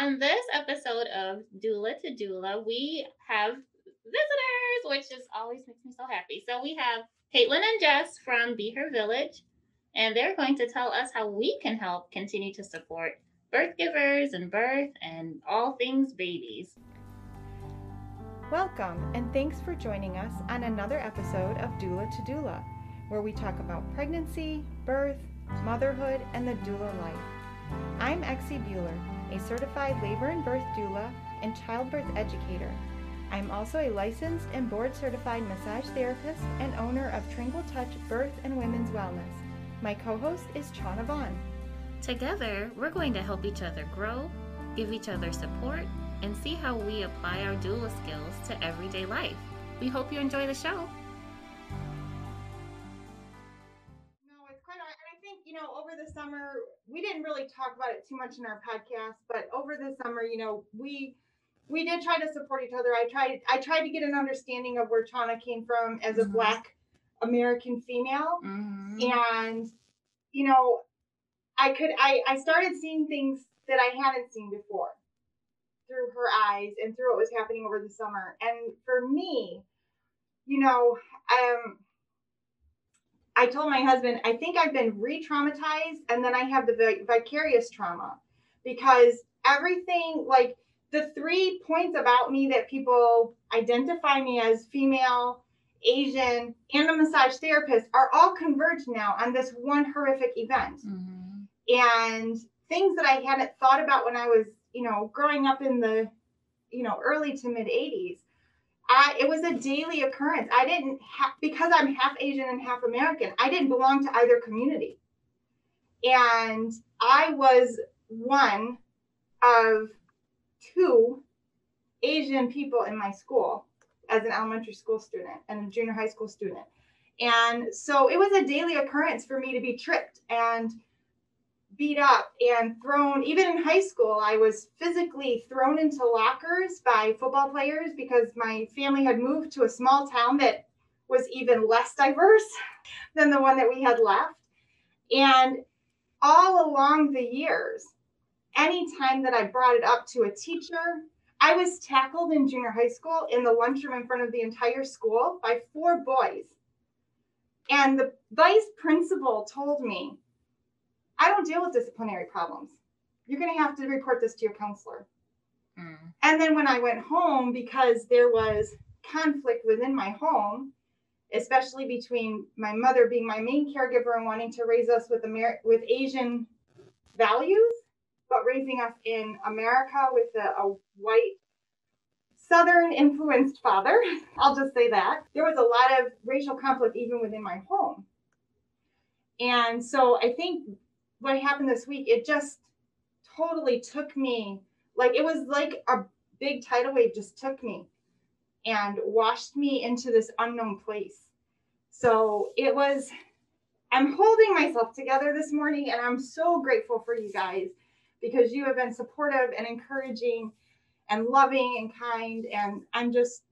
on this episode of Doula to Doula, we have visitors, which just always makes me so happy. So we have Caitlin and Jess from Be Her Village, and they're going to tell us how we can help continue to support birth givers and birth and all things babies. Welcome, and thanks for joining us on another episode of Doula to Doula, where we talk about pregnancy, birth, motherhood, and the doula life. I'm Exie Bueller, a certified labor and birth doula and childbirth educator. I'm also a licensed and board certified massage therapist and owner of Tringle Touch Birth and Women's Wellness. My co host is Chana Vaughn. Together, we're going to help each other grow, give each other support, and see how we apply our doula skills to everyday life. We hope you enjoy the show. You know, over the summer, we didn't really talk about it too much in our podcast, but over the summer, you know, we, we did try to support each other. I tried, I tried to get an understanding of where Chana came from as a Mhm. Black American female. Mm-hmm. and you know i could i i started seeing things that i hadn't seen before through her eyes and through what was happening over the summer and for me you know um i told my husband i think i've been re-traumatized and then i have the vicarious trauma because everything like the three points about me that people identify me as female Asian, and a massage therapist are all converged now on this one horrific event. Mm-hmm. And things that I hadn't thought about when I was, you know, growing up in the, you know, early to mid 80s. I, it was a daily occurrence. I didn't have, because I'm half Asian and half American, I didn't belong to either community. And I was one of two Asian people in my school as an elementary school student and a junior high school student. And so it was a daily occurrence for me to be tricked and beat up and thrown. Even in high school, I was physically thrown into lockers by football players because my family had moved to a small town that was even less diverse than the one that we had left. And all along the years, anytime that I brought it up to a teacher, I was tackled in junior high school in the lunchroom in front of the entire school by four boys. And the vice principal told me, I don't deal with disciplinary problems. You're going to have to report this to your counselor. Mm. And then when I went home, because there was conflict within my home, especially between my mother being my main caregiver and wanting to raise us with Amer- with Asian values, but raising us in America with a, a white Southern influenced father, I'll just say that. There was a lot of racial conflict even within my home. And so I think what happened this week, it just totally took me, like, it was like a big tidal wave just took me and washed me into this unknown place. So it was, I'm holding myself together this morning and I'm so grateful for you guys because you have been supportive and encouraging and loving and kind. And I'm just,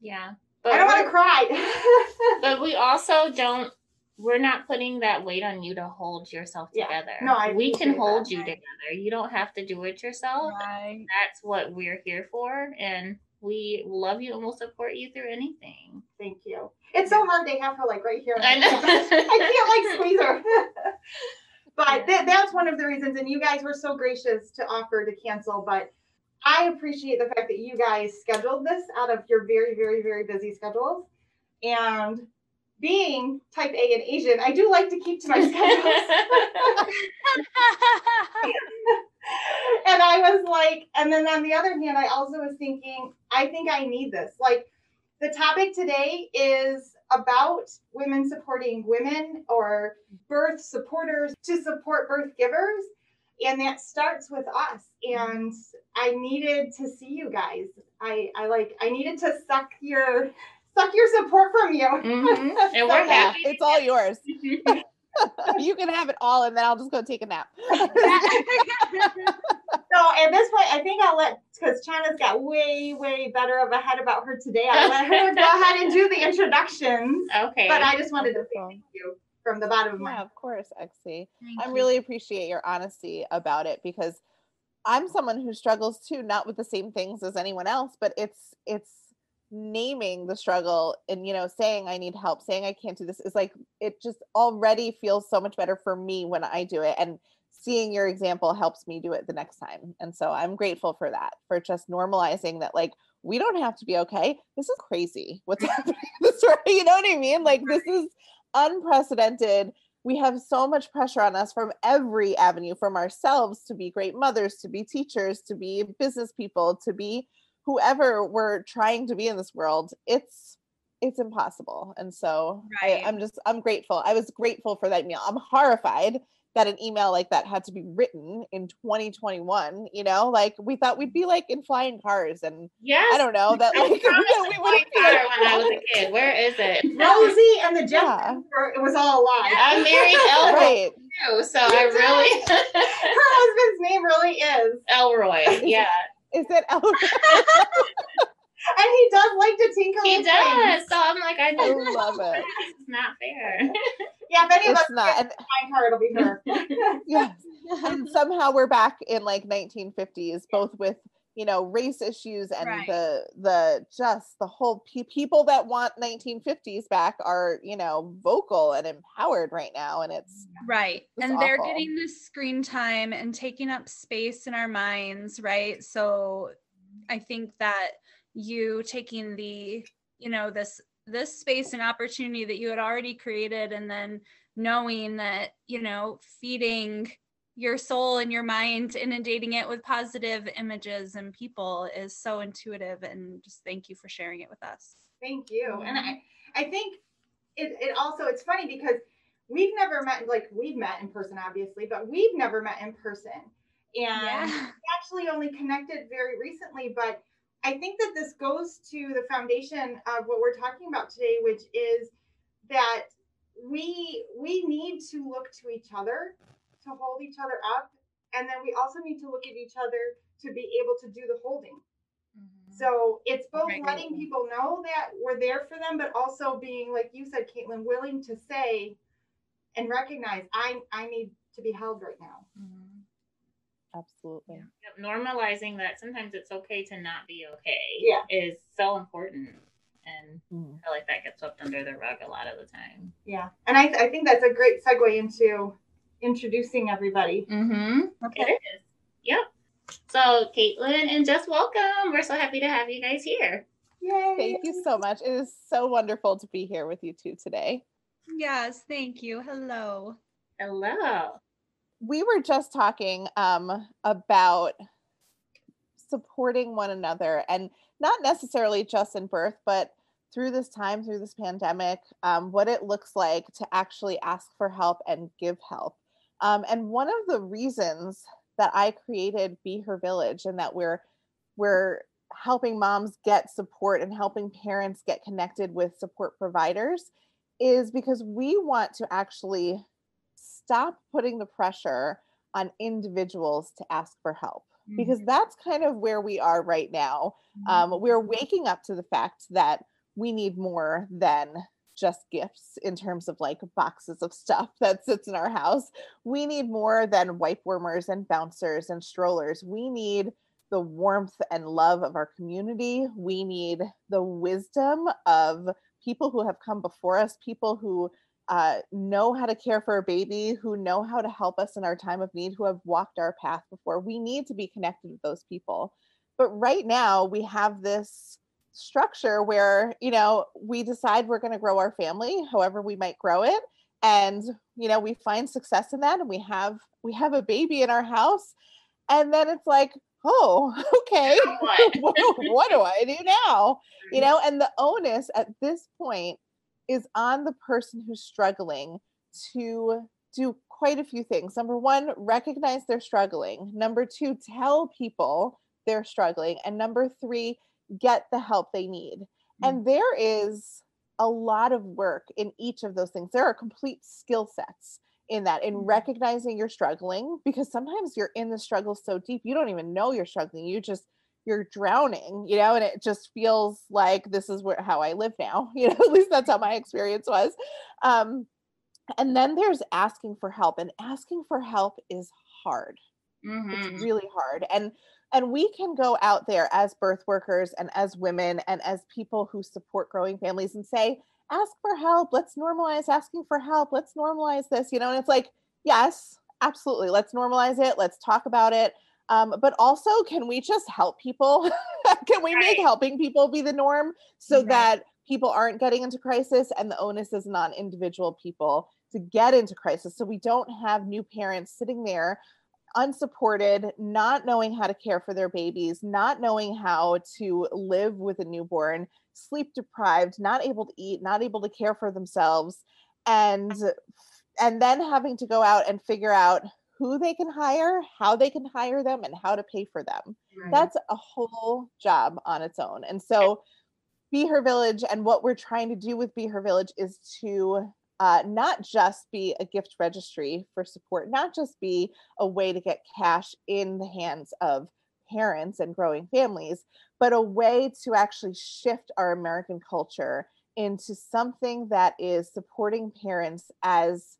Yeah. But I don't want to cry. But we also don't. We're not putting that weight on you to hold yourself Yeah. together. No, I we can hold that. you together. You don't have to do it yourself. Right. That's what we're here for, and we love you and we'll support you through anything. Thank you. It's so hard to have her like right here. I know. I can't like squeeze her. but th- that's one of the reasons. And you guys were so gracious to offer to cancel. But I appreciate the fact that you guys scheduled this out of your very, very, very busy schedules. And being type A and Asian, I do like to keep to my schedules. and I was like, and then on the other hand, I also was thinking, I think I need this. Like, the topic today is about women supporting women or birth supporters to support birth givers. And that starts with us. And I needed to see you guys. I, I like, I needed to suck your, suck your support from you. Mhm. And So we're happy. It's all yours. you can have it all, and then I'll just go take a nap. so at this point, I think I'll let because Chana's got way, way better of a head about her today. I'll let her go ahead and do the introductions. Okay. But I just wanted to say thank you from the bottom of my Yeah, of course, Exie. I really appreciate your honesty about it because I'm someone who struggles too, not with the same things as anyone else, but it's it's naming the struggle and you know saying I need help, saying I can't do this is like it just already feels so much better for me when I do it and seeing your example helps me do it the next time. And so I'm grateful for that, for just normalizing that like we don't have to be okay. This is crazy. What's happening in this story? You know what I mean? Like this is unprecedented we have so much pressure on us from every avenue from ourselves to be great mothers to be teachers to be business people to be whoever we're trying to be in this world it's it's impossible and so Right. I, i'm just i'm grateful i was grateful for that meal i'm horrified that an email like that had to be written in 2021 you know like we thought we'd be like in flying cars and Yes. i don't know that I like you promised know, a we wouldn't be like, when I was a kid. Where is it? Rosie and the Yeah. It was all a lie. I married Elroy right too, so I really Her husband's name really is. Elroy. Yeah, is it Elroy? And he does like to tinkle he with does. things. So I'm like, I I love it. It's not fair. Yeah, if any of it's us not and find her, it'll be her. yes and somehow we're back in like 1950s both with you know race issues and Right. the the just the whole pe- people that want 1950s back are you know vocal and empowered right now and it's mm, Right. It's and they're getting the screen time and taking up space in our minds, right? So I think that you taking the, you know, this this space and opportunity that you had already created and then knowing that, you know, feeding your soul and your mind, inundating it with positive images and people is so intuitive and just thank you for sharing it with us. Thank you. And I, I think it, it also it's funny because we've never met like we've met in person obviously, but we've never met in person. And Yeah. actually only connected very recently, but I think that this goes to the foundation of what we're talking about today, which is that we we need to look to each other to hold each other up, and then we also need to look at each other to be able to do the holding. So it's both Right. letting people know that we're there for them, but also being, like you said, Caitlin, willing to say and recognize I I need to be held right now. absolutely Yep, Normalizing that sometimes it's okay to not be okay. Yeah. Is so important. And Mm. I feel like that gets swept under the rug a lot of the time. Yeah, and I I think that's a great segue into introducing everybody. Mm-hmm. It is. Yep. So Caitlin and Jess, welcome. We're so happy to have you guys here. Yay! thank you so much it is so wonderful to be here with you two today Yes, thank you. Hello. Hello. we were just talking um, about supporting one another and not necessarily just in birth but through this time through this pandemic um, what it looks like to actually ask for help and give help um, and one of the reasons that i created be her village and that we're we're helping moms get support and helping parents get connected with support providers is because we want to actually stop putting the pressure on individuals to ask for help because that's kind of where we are right now. Um, we're waking up to the fact that we need more than just gifts in terms of like boxes of stuff that sits in our house. We need more than wipe warmers and bouncers and strollers. We need the warmth and love of our community. We need the wisdom of people who have come before us, people who uh, know how to care for a baby, who know how to help us in our time of need, who have walked our path before. We need to be connected with those people. But right now, we have this structure where, you know, we decide we're going to grow our family however we might grow it. And, you know, we find success in that and we have we have a baby in our house. And then it's like, oh, okay. What? what, do I do now? You mm. know, and the onus at this point is on the person who's struggling to do quite a few things. Number one, recognize they're struggling. Number two, tell people they're struggling. And number three, get the help they need. And there is a lot of work in each of those things. There are complete skill sets in that, in recognizing you're struggling, because sometimes you're in the struggle so deep, you don't even know you're struggling. You just, you're drowning, you know, and it just feels like this is where how I live now. You know, at least that's how my experience was. Um, and then there's asking for help, and asking for help is hard. Mhm. it's really hard and and we can go out there as birth workers and as women and as people who support growing families and say ask for help. Let's normalize asking for help. Let's normalize this you know and it's like yes absolutely. Let's normalize it. Let's talk about it. Um, but also can we just help people? Can we make helping people be the norm so Right. that people aren't getting into crisis and the onus isn't individual people to get into crisis? So we don't have new parents sitting there unsupported, not knowing how to care for their babies, not knowing how to live with a newborn, sleep deprived, not able to eat, not able to care for themselves, and mm-hmm. and then having to go out and figure out who they can hire, how they can hire them, and how to pay for them. That's a whole job on its own. And so Be Her Village and what we're trying to do with Be Her Village is to uh, not just be a gift registry for support, not just be a way to get cash in the hands of parents and growing families, but a way to actually shift our American culture into something that is supporting parents as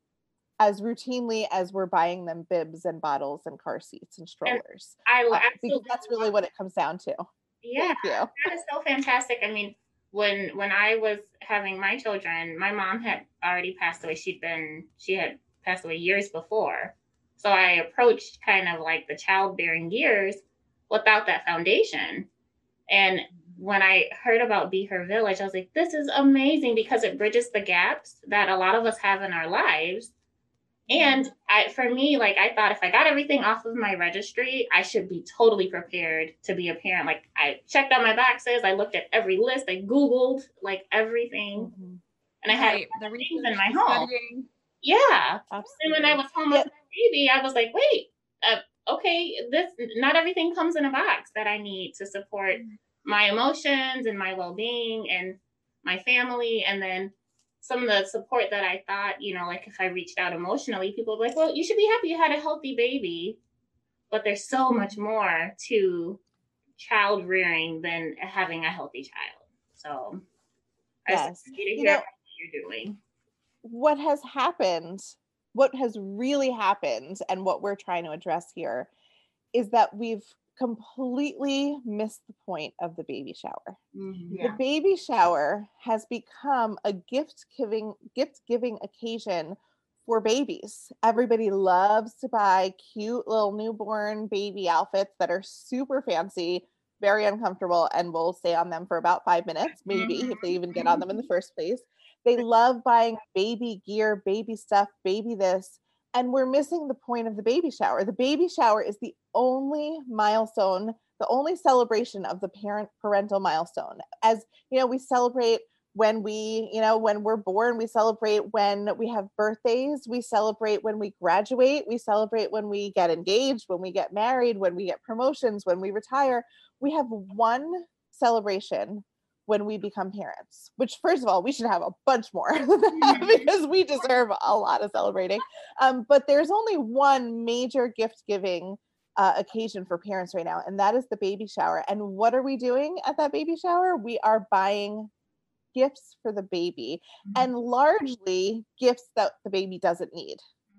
as routinely as we're buying them bibs and bottles and car seats and strollers I uh, will because that's really what it comes down to yeah. That is so fantastic. I mean, when when I was having my children, my mom had already passed away. She'd been she had passed away years before. So I approached kind of like the childbearing years without that foundation. And when I heard about Be Her Village, I was like, this is amazing because it bridges the gaps that a lot of us have in our lives. And I, for me, like I thought if I got everything off of my registry, I should be totally prepared to be a parent. Like I checked out my boxes, I looked at every list, I Googled like everything, and I had Right, the things in my home. studying. yeah. And Absolutely. when I was home with my baby, I was like, wait, uh, okay, this not everything comes in a box that I need to support my emotions and my well-being and my family, and then some of the support that I thought, you know, like if I reached out emotionally, people were like, well, you should be happy you had a healthy baby, but there's so much more to child rearing than having a healthy child. So, I Yes. happy to You hear know- what you're doing. what has happened, what has really happened, and what we're trying to address here is that we've completely missed the point of the baby shower. Mhm. Yeah. The baby shower has become a gift giving gift giving occasion for babies. Everybody loves to buy cute little newborn baby outfits that are super fancy, very uncomfortable, and will stay on them for about five minutes, maybe if they even get on them in the first place. They love buying baby gear, baby stuff, baby this. And we're missing the point of the baby shower. The baby shower is the only milestone, the only celebration of the parent parental milestone. As you know, we celebrate when we, you know, when we're born, we celebrate when we have birthdays, we celebrate when we graduate, we celebrate when we get engaged, when we get married, when we get promotions, when we retire. We have one celebration when we become parents, which first of all, we should have a bunch more because we deserve a lot of celebrating. Um, but there's only one major gift giving uh, occasion for parents right now, and that is the baby shower. And what are we doing at that baby shower? We are buying gifts for the baby and largely gifts that the baby doesn't need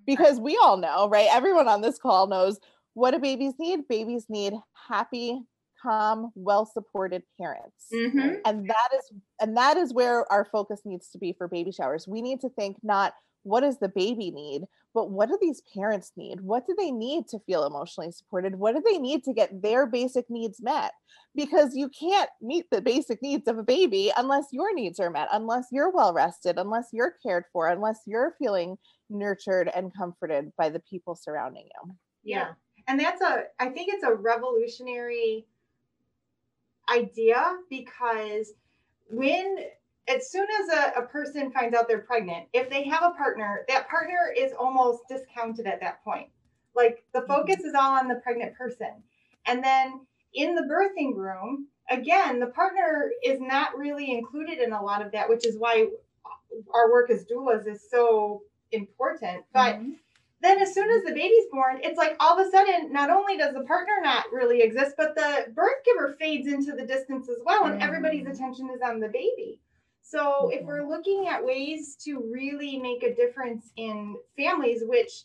because we all know, right? Everyone on this call knows what do babies need? Babies need happy, calm, well-supported parents. Mhm. And that is and that is where our focus needs to be for baby showers. We need to think not what does the baby need, but what do these parents need? What do they need to feel emotionally supported? What do they need to get their basic needs met? Because you can't meet the basic needs of a baby unless your needs are met, unless you're well rested, unless you're cared for, unless you're feeling nurtured and comforted by the people surrounding you. Yeah. And that's a, I think it's a revolutionary idea because when, as soon as a, a person finds out they're pregnant, if they have a partner, that partner is almost discounted at that point. Like the focus is all on the pregnant person. And then in the birthing room, again, the partner is not really included in a lot of that, which is why our work as doulas is so important. But Mhm. Then as soon as the baby's born, it's like all of a sudden, not only does the partner not really exist, but the birth giver fades into the distance as well, and everybody's Mm. attention is on the baby. So if we're looking at ways to really make a difference in families, which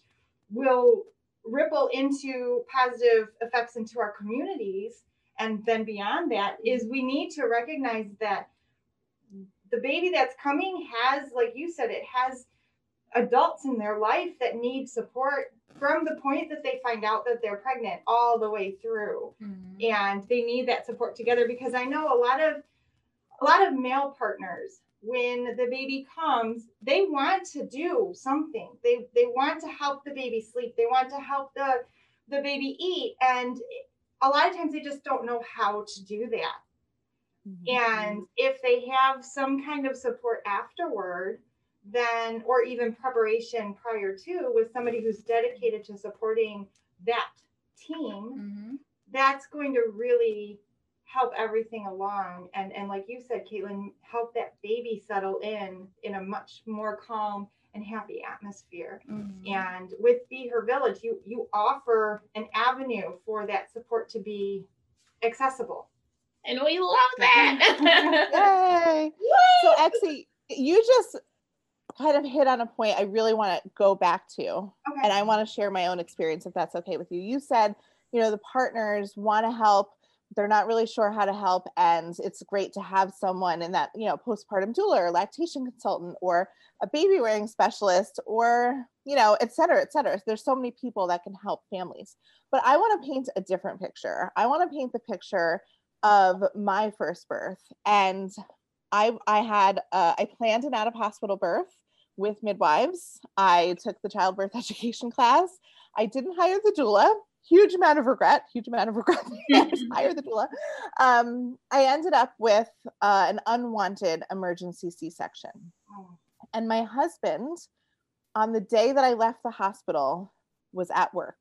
will ripple into positive effects into our communities and then beyond that is we need to recognize that the baby that's coming has like you said it has adults in their life that need support from the point that they find out that they're pregnant all the way through. Mhm. and they need that support together because i know a lot of a lot of male partners when the baby comes they want to do something. They they want to help the baby sleep. They want to help the the baby eat. And a lot of times they just don't know how to do that. Mhm. and if they have some kind of support afterward, then, or even preparation prior to with somebody who's dedicated to supporting that team, Mhm. that's going to really help everything along. And, and like you said, Caitlin, help that baby settle in in a much more calm and happy atmosphere. Mhm. And with Be Her Village, you, you offer an avenue for that support to be accessible. And we love that. Yay! So, actually, you just kind of hit on a point I really want to go back to, Okay. and I want to share my own experience if that's okay with you. You said, you know, the partners want to help, they're not really sure how to help, and it's great to have someone in that, you know, postpartum doula or lactation consultant or a baby wearing specialist or, you know, et cetera, et cetera. There's so many people that can help families. But I want to paint a different picture. I want to paint the picture of my first birth and i i had uh, i planned an out of hospital birth with midwives. I took the childbirth education class. I didn't hire the doula. Huge amount of regret huge amount of regret hire the doula. Um, i ended up with uh, an unwanted emergency c-section. And my husband on the day that i left the hospital was at work.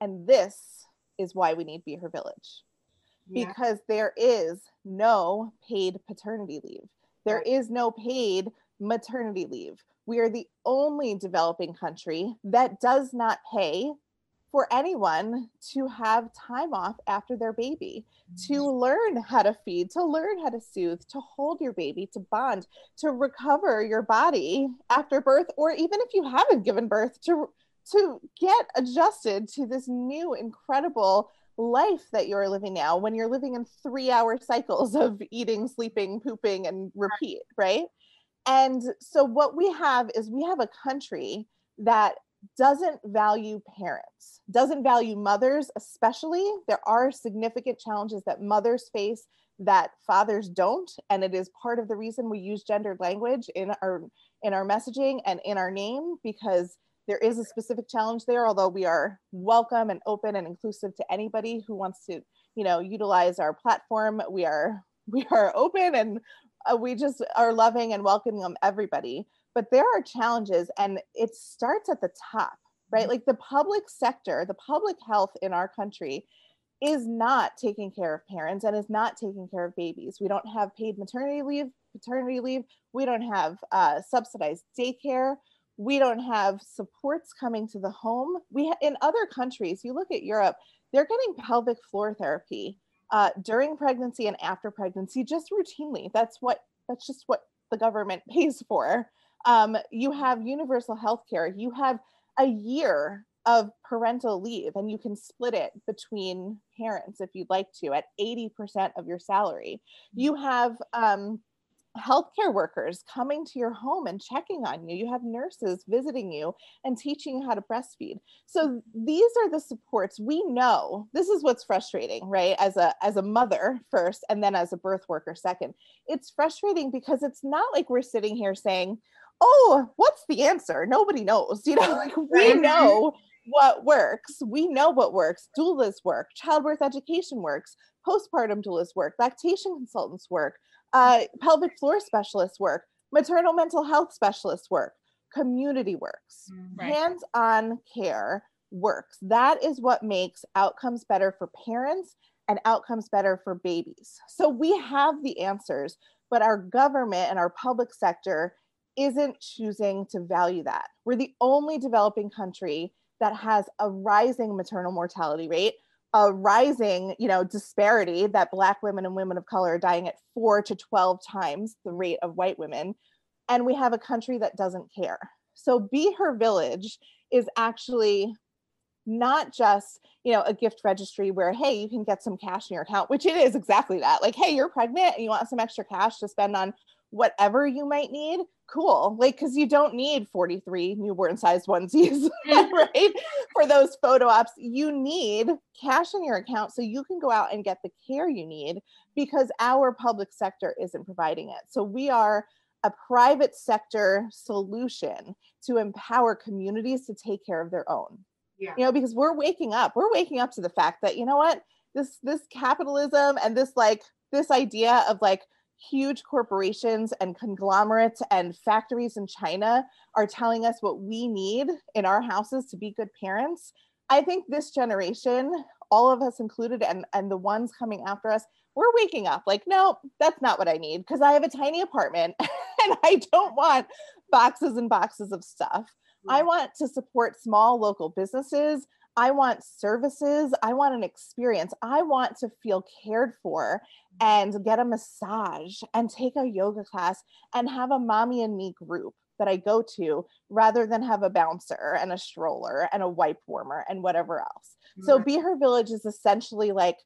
And this is why we need be her village. Yeah. because there is no paid paternity leave. There is no paid maternity leave. We are the only developing country that does not pay for anyone to have time off after their baby, to mm-hmm. learn how to feed, to learn how to soothe, to hold your baby, to bond, to recover your body after birth, or even if you haven't given birth, to to get adjusted to this new incredible life that you're living now when you're living in three hour cycles of eating, sleeping, pooping, and repeat, right? And so, what we have is we have a country that doesn't value parents, doesn't value mothers, especially. There are significant challenges that mothers face that fathers don't and it is part of the reason we use gendered language in our in our messaging and in our name because there is a specific challenge there although we are welcome and open and inclusive to anybody who wants to you know utilize our platform we are we are open and uh, we just are loving and welcoming everybody. But there are challenges and it starts at the top right? Like the public sector the public health in our country is not taking care of parents and is not taking care of babies. We don't have paid maternity leave paternity leave. We don't have uh, subsidized daycare. We don't have supports coming to the home. We ha- in other countries you look at europe they're getting pelvic floor therapy uh, during pregnancy and after pregnancy just routinely. That's what that's just what the government pays for. Um, you have universal health care. You have a year of parental leave and you can split it between parents if you'd like to at 80% of your salary. You have um, healthcare workers coming to your home and checking on you. You have nurses visiting you and teaching you how to breastfeed. So these are the supports we know. This is what's frustrating, right? As a as a mother first and then as a birth worker second. It's frustrating because it's not like we're sitting here saying, "Oh, what's the answer?" Nobody knows. You know, like we mm-hmm. know what works. We know what works. Doulas work, childbirth education works, postpartum doulas work, lactation consultants work uh, pelvic floor specialists work, maternal mental health specialists work, community works, Right. hands on care works. That is what makes outcomes better for parents and outcomes better for babies. So we have the answers, but our government and our public sector isn't choosing to value that. We're the only developing country that has a rising maternal mortality rate a rising you know disparity that black women and women of color are dying at 4 to 12 times the rate of white women and we have a country that doesn't care. So be her village is actually not just you know a gift registry where hey you can get some cash in your account which it is exactly that. Like hey you're pregnant and you want some extra cash to spend on whatever you might need cool. Like because you don't need 43 newborn sized onesies mm. right? For those photo ops you need cash in your account so you can go out and get the care you need because our public sector isn't providing it. So we are a private sector solution to empower communities to take care of their own. Yeah. you know because we're waking up we're waking up to the fact that you know what? This this capitalism and this like this idea of like huge corporations and conglomerates and factories in china are telling us what we need in our houses to be good parents i think this generation all of us included and and the ones coming after us we're waking up like no that's not what i need because i have a tiny apartment and i don't want boxes and boxes of stuff I want to support small local businesses. I want services. I want an experience. I want to feel cared for mm. and get a massage and take a yoga class and have a mommy and me group that I go to rather than have a bouncer and a stroller and a wipe warmer and whatever else. So Be Her Village is essentially like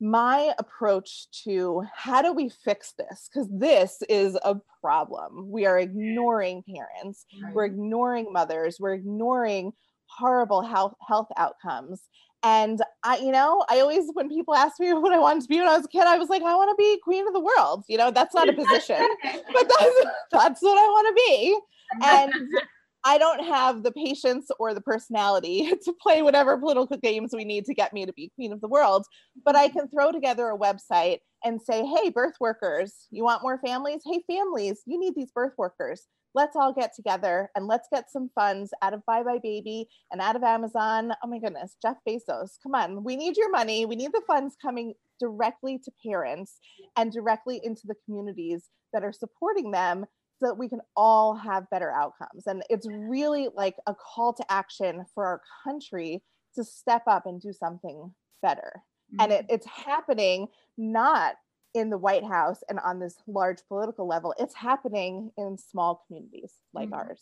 my approach to how do we fix this? Because this is a problem. We are ignoring parents we're ignoring mothers we're ignoring horrible health health outcomes. And i you know i always when people ask me what i wanted to be when i was a kid i was like i want to be queen of the world. You know that's not a position but that's that's what i want to be. And i don't have the patience or the personality to play whatever political games we need to get me to be queen of the world but i can throw together a website and say hey birth workers you want more families? Hey families you need these birth workers let's all get together and let's get some funds out of buybuy BABY and out of Amazon. Oh my goodness, Jeff Bezos, come on. We need your money. We need the funds coming directly to parents and directly into the communities that are supporting them so that we can all have better outcomes. And it's really like a call to action for our country to step up and do something better. And it, mm-hmm. it's happening not in the White House and on this large political level, it's happening in small communities like Mhm. ours.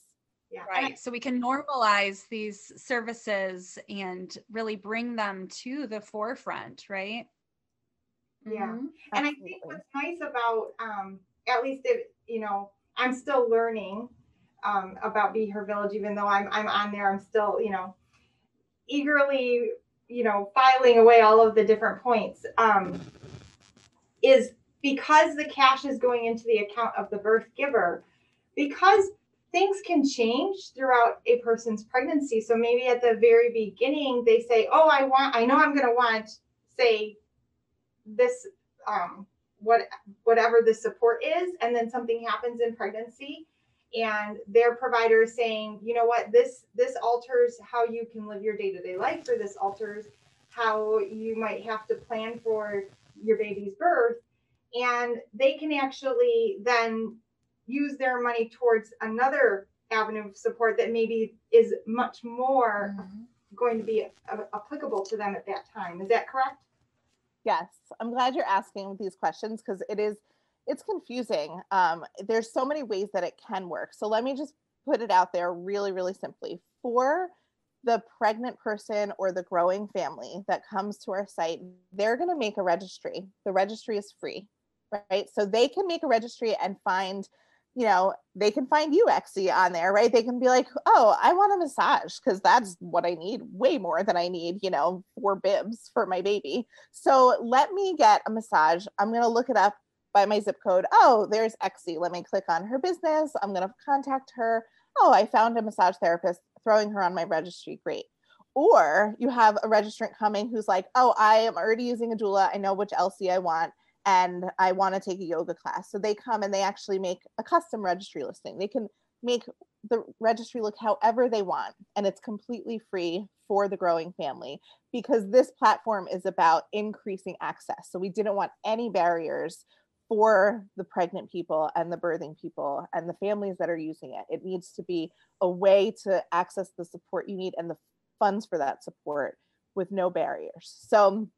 yeah. Right. So we can normalize these services and really bring them to the forefront, right? Yeah. Mhm. And I think what's nice about, um, at least if you know, I'm still learning um, about Be Her Village, even though I'm I'm on there. I'm still, you know, eagerly, you know, filing away all of the different points. Um, is because the cash is going into the account of the birth giver, because things can change throughout a person's pregnancy. So maybe at the very beginning they say, "Oh, I want, I know I'm going to want, say, this um, what whatever the support is and then something happens in pregnancy and their provider is saying you know what this this alters how you can live your day-to-day life or this alters how you might have to plan for your baby's birth and they can actually then use their money towards another avenue of support that maybe is much more going to be uh, applicable to them at that time is that correct Yes, I'm glad you're asking these questions because it is it's confusing. Um, there's so many ways that it can work. So let me just put it out there really, really simply. For the pregnant person or the growing family that comes to our site, they're going to make a registry. The registry is free, right? So they can make a registry and find, you know, they can find you, Exy, on there, right? They can be like, oh, I want a massage because that's what I need way more than I need, you know, four bibs for my baby. So let me get a massage. I'm going to look it up by my zip code. Oh, there's Exy. Let me click on her business. I'm going to contact her. Oh, I found a massage therapist, throwing her on my registry. Great. Or you have a registrant coming who's like, oh, I am already using a doula. I know which LC I want and I want to take a yoga class. So they come and they actually make a custom registry listing. They can make the registry look however they want, and it's completely free for the growing family because this platform is about increasing access. So we didn't want any barriers for the pregnant people and the birthing people and the families that are using it. It needs to be a way to access the support you need and the funds for that support with no barriers. So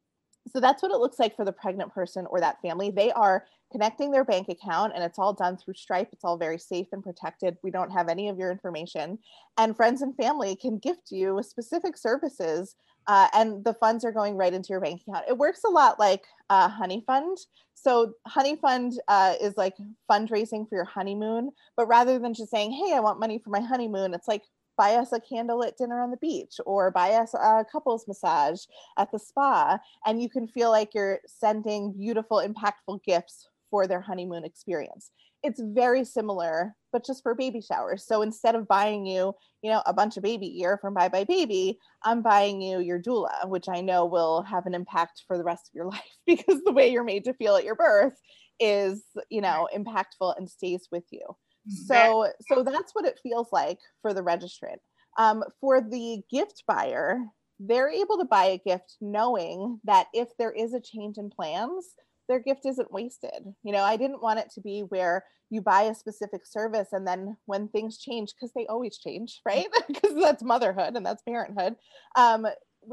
So that's what it looks like for the pregnant person or that family. They are connecting their bank account and it's all done through Stripe. It's all very safe and protected. We don't have any of your information. And friends and family can gift you with specific services uh, and the funds are going right into your bank account. It works a lot like uh, Honeyfund. So Honeyfund uh, is like fundraising for your honeymoon, but rather than just saying, "Hey, I want money for my honeymoon," it's like buy us a candlelit dinner on the beach or buy us a couples massage at the spa, and you can feel like you're sending beautiful, impactful gifts for their honeymoon experience it's very similar, but just for baby showers. So instead of buying you, you know, a bunch of baby gear from buybuy BABY, I'm buying you your doula, which I know will have an impact for the rest of your life because the way you're made to feel at your birth is, you know, impactful and stays with you. Mm-hmm. So so that's what it feels like for the registrant. Um, for the gift buyer, they're able to buy a gift knowing that if there is a change in plans, their gift isn't wasted. You know, I didn't want it to be where you buy a specific service and then when things change, because they always change, right? Because that's motherhood and that's parenthood. Um,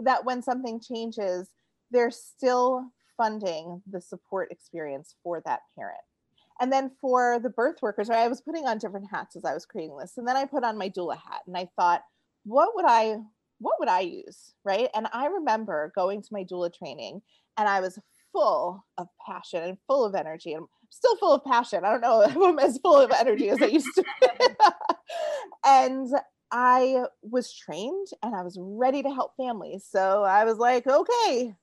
that when something changes, they're still funding the support experience for that parent. And then for the birth workers, right, I was putting on different hats as I was creating this. And then I put on my doula hat and I thought, what would I what would I use? Right. And I remember going to my doula training and I was full of passion and full of energy. And I'm still full of passion. I don't know if I'm as full of energy as I used to. Be. And I was trained and I was ready to help families. So I was like, okay,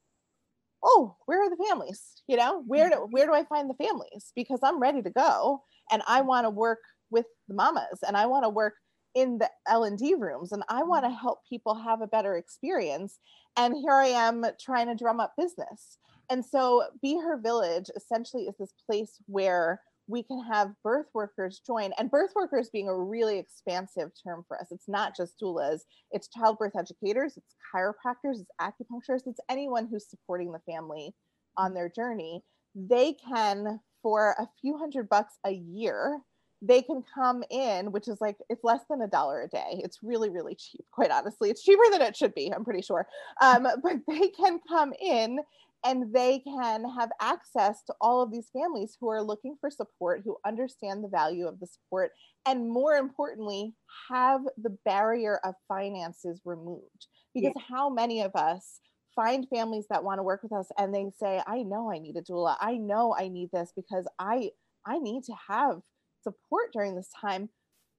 oh, where are the families? You know, where do where do I find the families? Because I'm ready to go and I want to work with the mamas and I want to work in the L&D rooms and I want to help people have a better experience. And here I am trying to drum up business. And so Be Her Village essentially is this place where we can have birth workers join and birth workers being a really expansive term for us. It's not just doulas it's childbirth educators it's chiropractors it's acupuncturists it's anyone who's supporting the family on their journey. They can for a few hundred bucks a year they can come in which is like it's less than a dollar a day. It's really really cheap quite honestly. It's cheaper than it should be i'm pretty sure. Um, but they can come in and they can have access to all of these families who are looking for support who understand the value of the support and more importantly have the barrier of finances removed. Because yeah. how many of us find families that want to work with us and they say i know i need a doula. I know i need this because i i need to have support during this time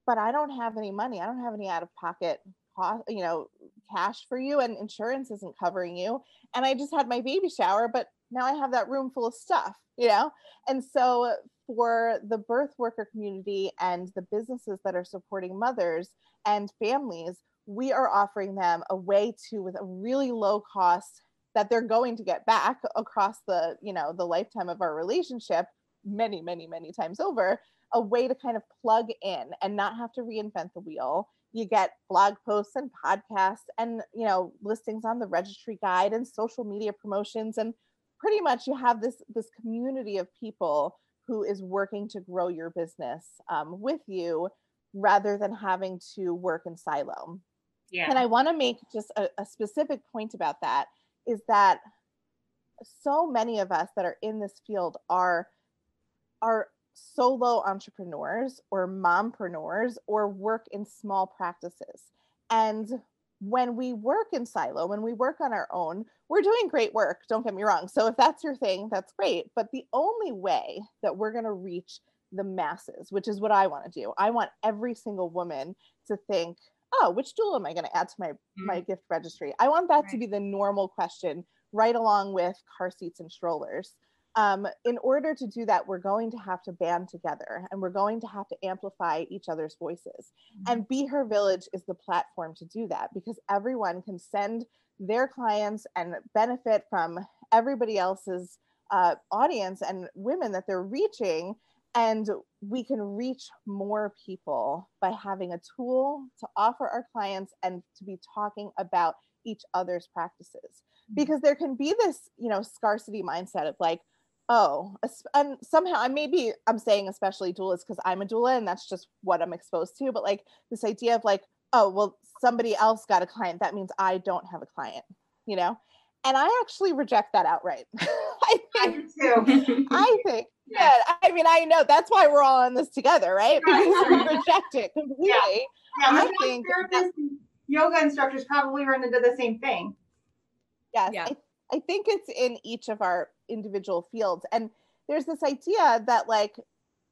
but i don't have any money. I don't have any out of pocket cost you know cash for you and insurance isn't covering you and i just had my baby shower but now i have that room full of stuff you know? And so for the birth worker community and the businesses that are supporting mothers and families we are offering them a way to with a really low cost that they're going to get back across the you know the lifetime of our relationship many many many times over a way to kind of plug in and not have to reinvent the wheel you get blog posts and podcasts and you know listings on the registry guide and social media promotions and pretty much you have this this community of people who is working to grow your business um, with you rather than having to work in silo. Yeah. And i want to make just a, a specific point about that is that so many of us that are in this field are are solo entrepreneurs or mompreneurs or work in small practices. And when we work in silo, when we work on our own, we're doing great work. Don't get me wrong. So if that's your thing, that's great. But the only way that we're going to reach the masses, which is what I want to do, I want every single woman to think, oh, which doula am I going to add to my mm-hmm. my gift registry? I want that right. to be the normal question, right along with car seats and strollers um, in order to do that, we're going to have to band together and we're going to have to amplify each other's voices. Mm-hmm. And Be Her Village is the platform to do that because everyone can send their clients and benefit from everybody else's uh, audience and women that they're reaching. And we can reach more people by having a tool to offer our clients and to be talking about each other's practices mm-hmm. because there can be this you know scarcity mindset of like Oh, and somehow I maybe I'm saying especially doulas because I'm a doula and that's just what I'm exposed to. But like this idea of like, oh, well, somebody else got a client, that means I don't have a client, you know? And I actually reject that outright. I I think, do too. I think, yeah, Yeah. I mean, I know that's why we're all in this together, right? Right. Because we reject it completely. Yeah, I think therapists and yoga instructors probably run into the same thing. Yes, Yeah. I, I think it's in each of our individual fields. And there's this idea that, like,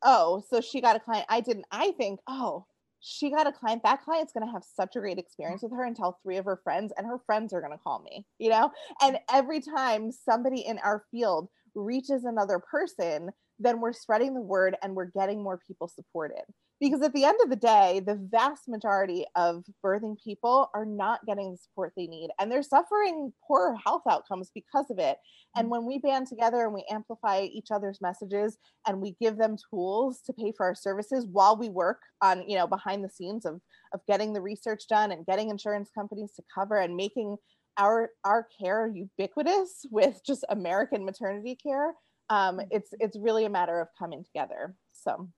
oh, so she got a client, I didn't. I think, oh, she got a client. That client's going to have such a great experience with her and tell three of her friends, and her friends are going to call me, you know? And every time somebody in our field reaches another person, then we're spreading the word and we're getting more people supported. Because at the end of the day, the vast majority of birthing people are not getting the support they need and they're suffering poorer health outcomes because of it. And when we band together and we amplify each other's messages and we give them tools to pay for our services while we work on, you know, behind the scenes of of getting the research done and getting insurance companies to cover and making our our care ubiquitous with just American maternity care, um, it's it's really a matter of coming together. So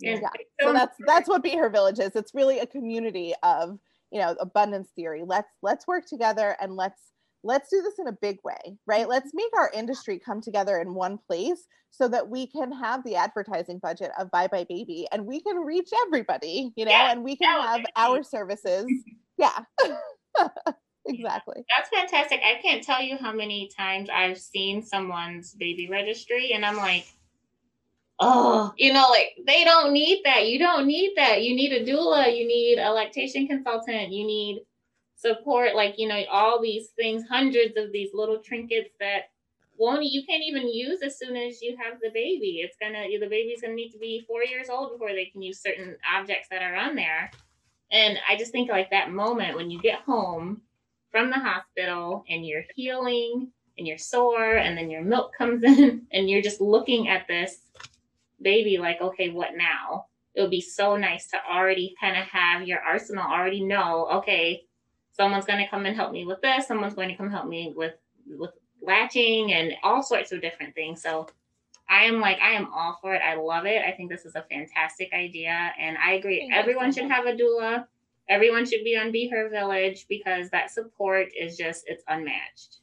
Yeah. So so that's that's what be her village is. It's really a community of you know abundance theory. Let's let's work together and let's let's do this in a big way right? Let's make our industry come together in one place so that we can have the advertising budget of buybuy BABY and we can reach everybody you know Yeah, and we can have our services. Yeah. Exactly. That's fantastic. I can't tell you how many times I've seen someone's baby registry and I'm like, oh, you know, like they don't need that. You don't need that. You need a doula. You need a lactation consultant. You need support. Like, you know, all these things, hundreds of these little trinkets that won't you can't even use as soon as you have the baby. It's gonna the baby's gonna need to be four years old before they can use certain objects that are on there. And I just think like that moment when you get home from the hospital and you're healing and you're sore and then your milk comes in and you're just looking at this baby like okay what now? It would be so nice to already kind of have your arsenal already know okay someone's going to come and help me with this someone's going to come help me with with latching and all sorts of different things. So i am like i am all for it. I love it. I think this is a fantastic idea and i agree everyone should have a doula. Everyone should be on be her village because that support is just it's unmatched.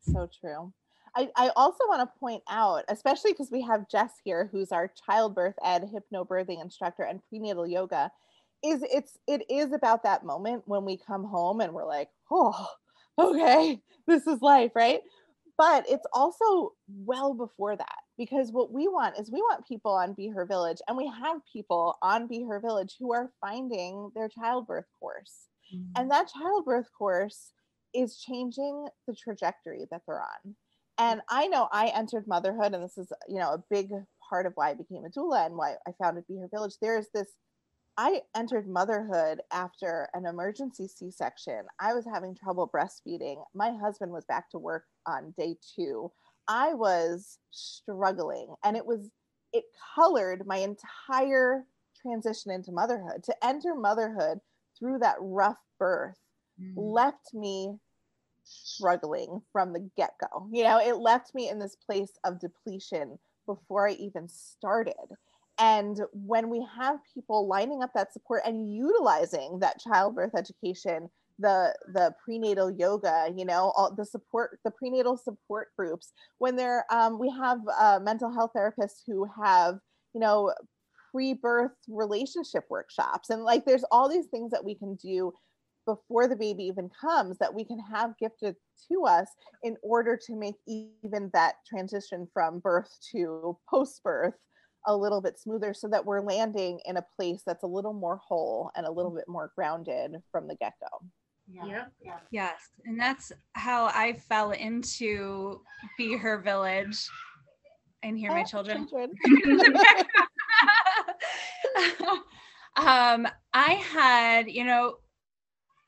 So true I, I also want to point out, especially because we have Jess here, who's our childbirth ed hypnobirthing instructor and prenatal yoga, is it's it is about that moment when we come home and we're like, oh, okay, this is life, right? But it's also well before that because what we want is we want people on Be Her Village, and we have people on Be Her Village who are finding their childbirth course. And mm-hmm. that childbirth course is changing the trajectory that they're on. And I know I entered motherhood, and this is, you know, a big part of why I became a doula and why I founded Be Her Village. There is this, I entered motherhood after an emergency C section. I was having trouble breastfeeding. My husband was back to work on day two. I was struggling, and it was, it colored my entire transition into motherhood. To enter motherhood through that rough birth mm. left me struggling from the get go. You know, it left me in this place of depletion before I even started. And when we have people lining up that support and utilizing that childbirth education, the the prenatal yoga, you know, all the support, the prenatal support groups, when they're um, we have uh, mental health therapists who have, you know, pre-birth relationship workshops, and like there's all these things that we can do before the baby even comes that we can have gifted to us in order to make even that transition from birth to post birth a little bit smoother so that we're landing in a place that's a little more whole and a little bit more grounded from the get go. Yeah. Yep. Yeah. Yes, and that's how I fell into Be Her Village. And hear my children. in the background. um, I had, you know,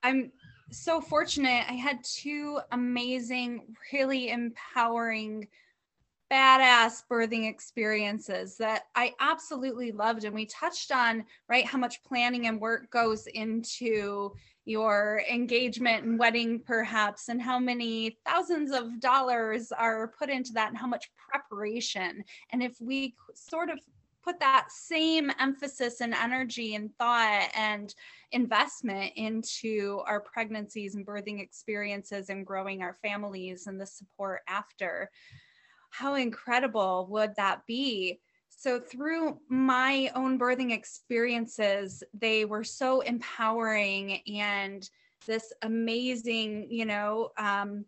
I'm so fortunate. I had two amazing, really empowering, badass birthing experiences that I absolutely loved. And we touched on, right, how much planning and work goes into your engagement and wedding, perhaps, and how many thousands of dollars are put into that and how much preparation. And if we sort of put that same emphasis and energy and thought and investment into our pregnancies and birthing experiences and growing our families and the support after. How incredible would that be? So through my own birthing experiences they were so empowering and this amazing you know um,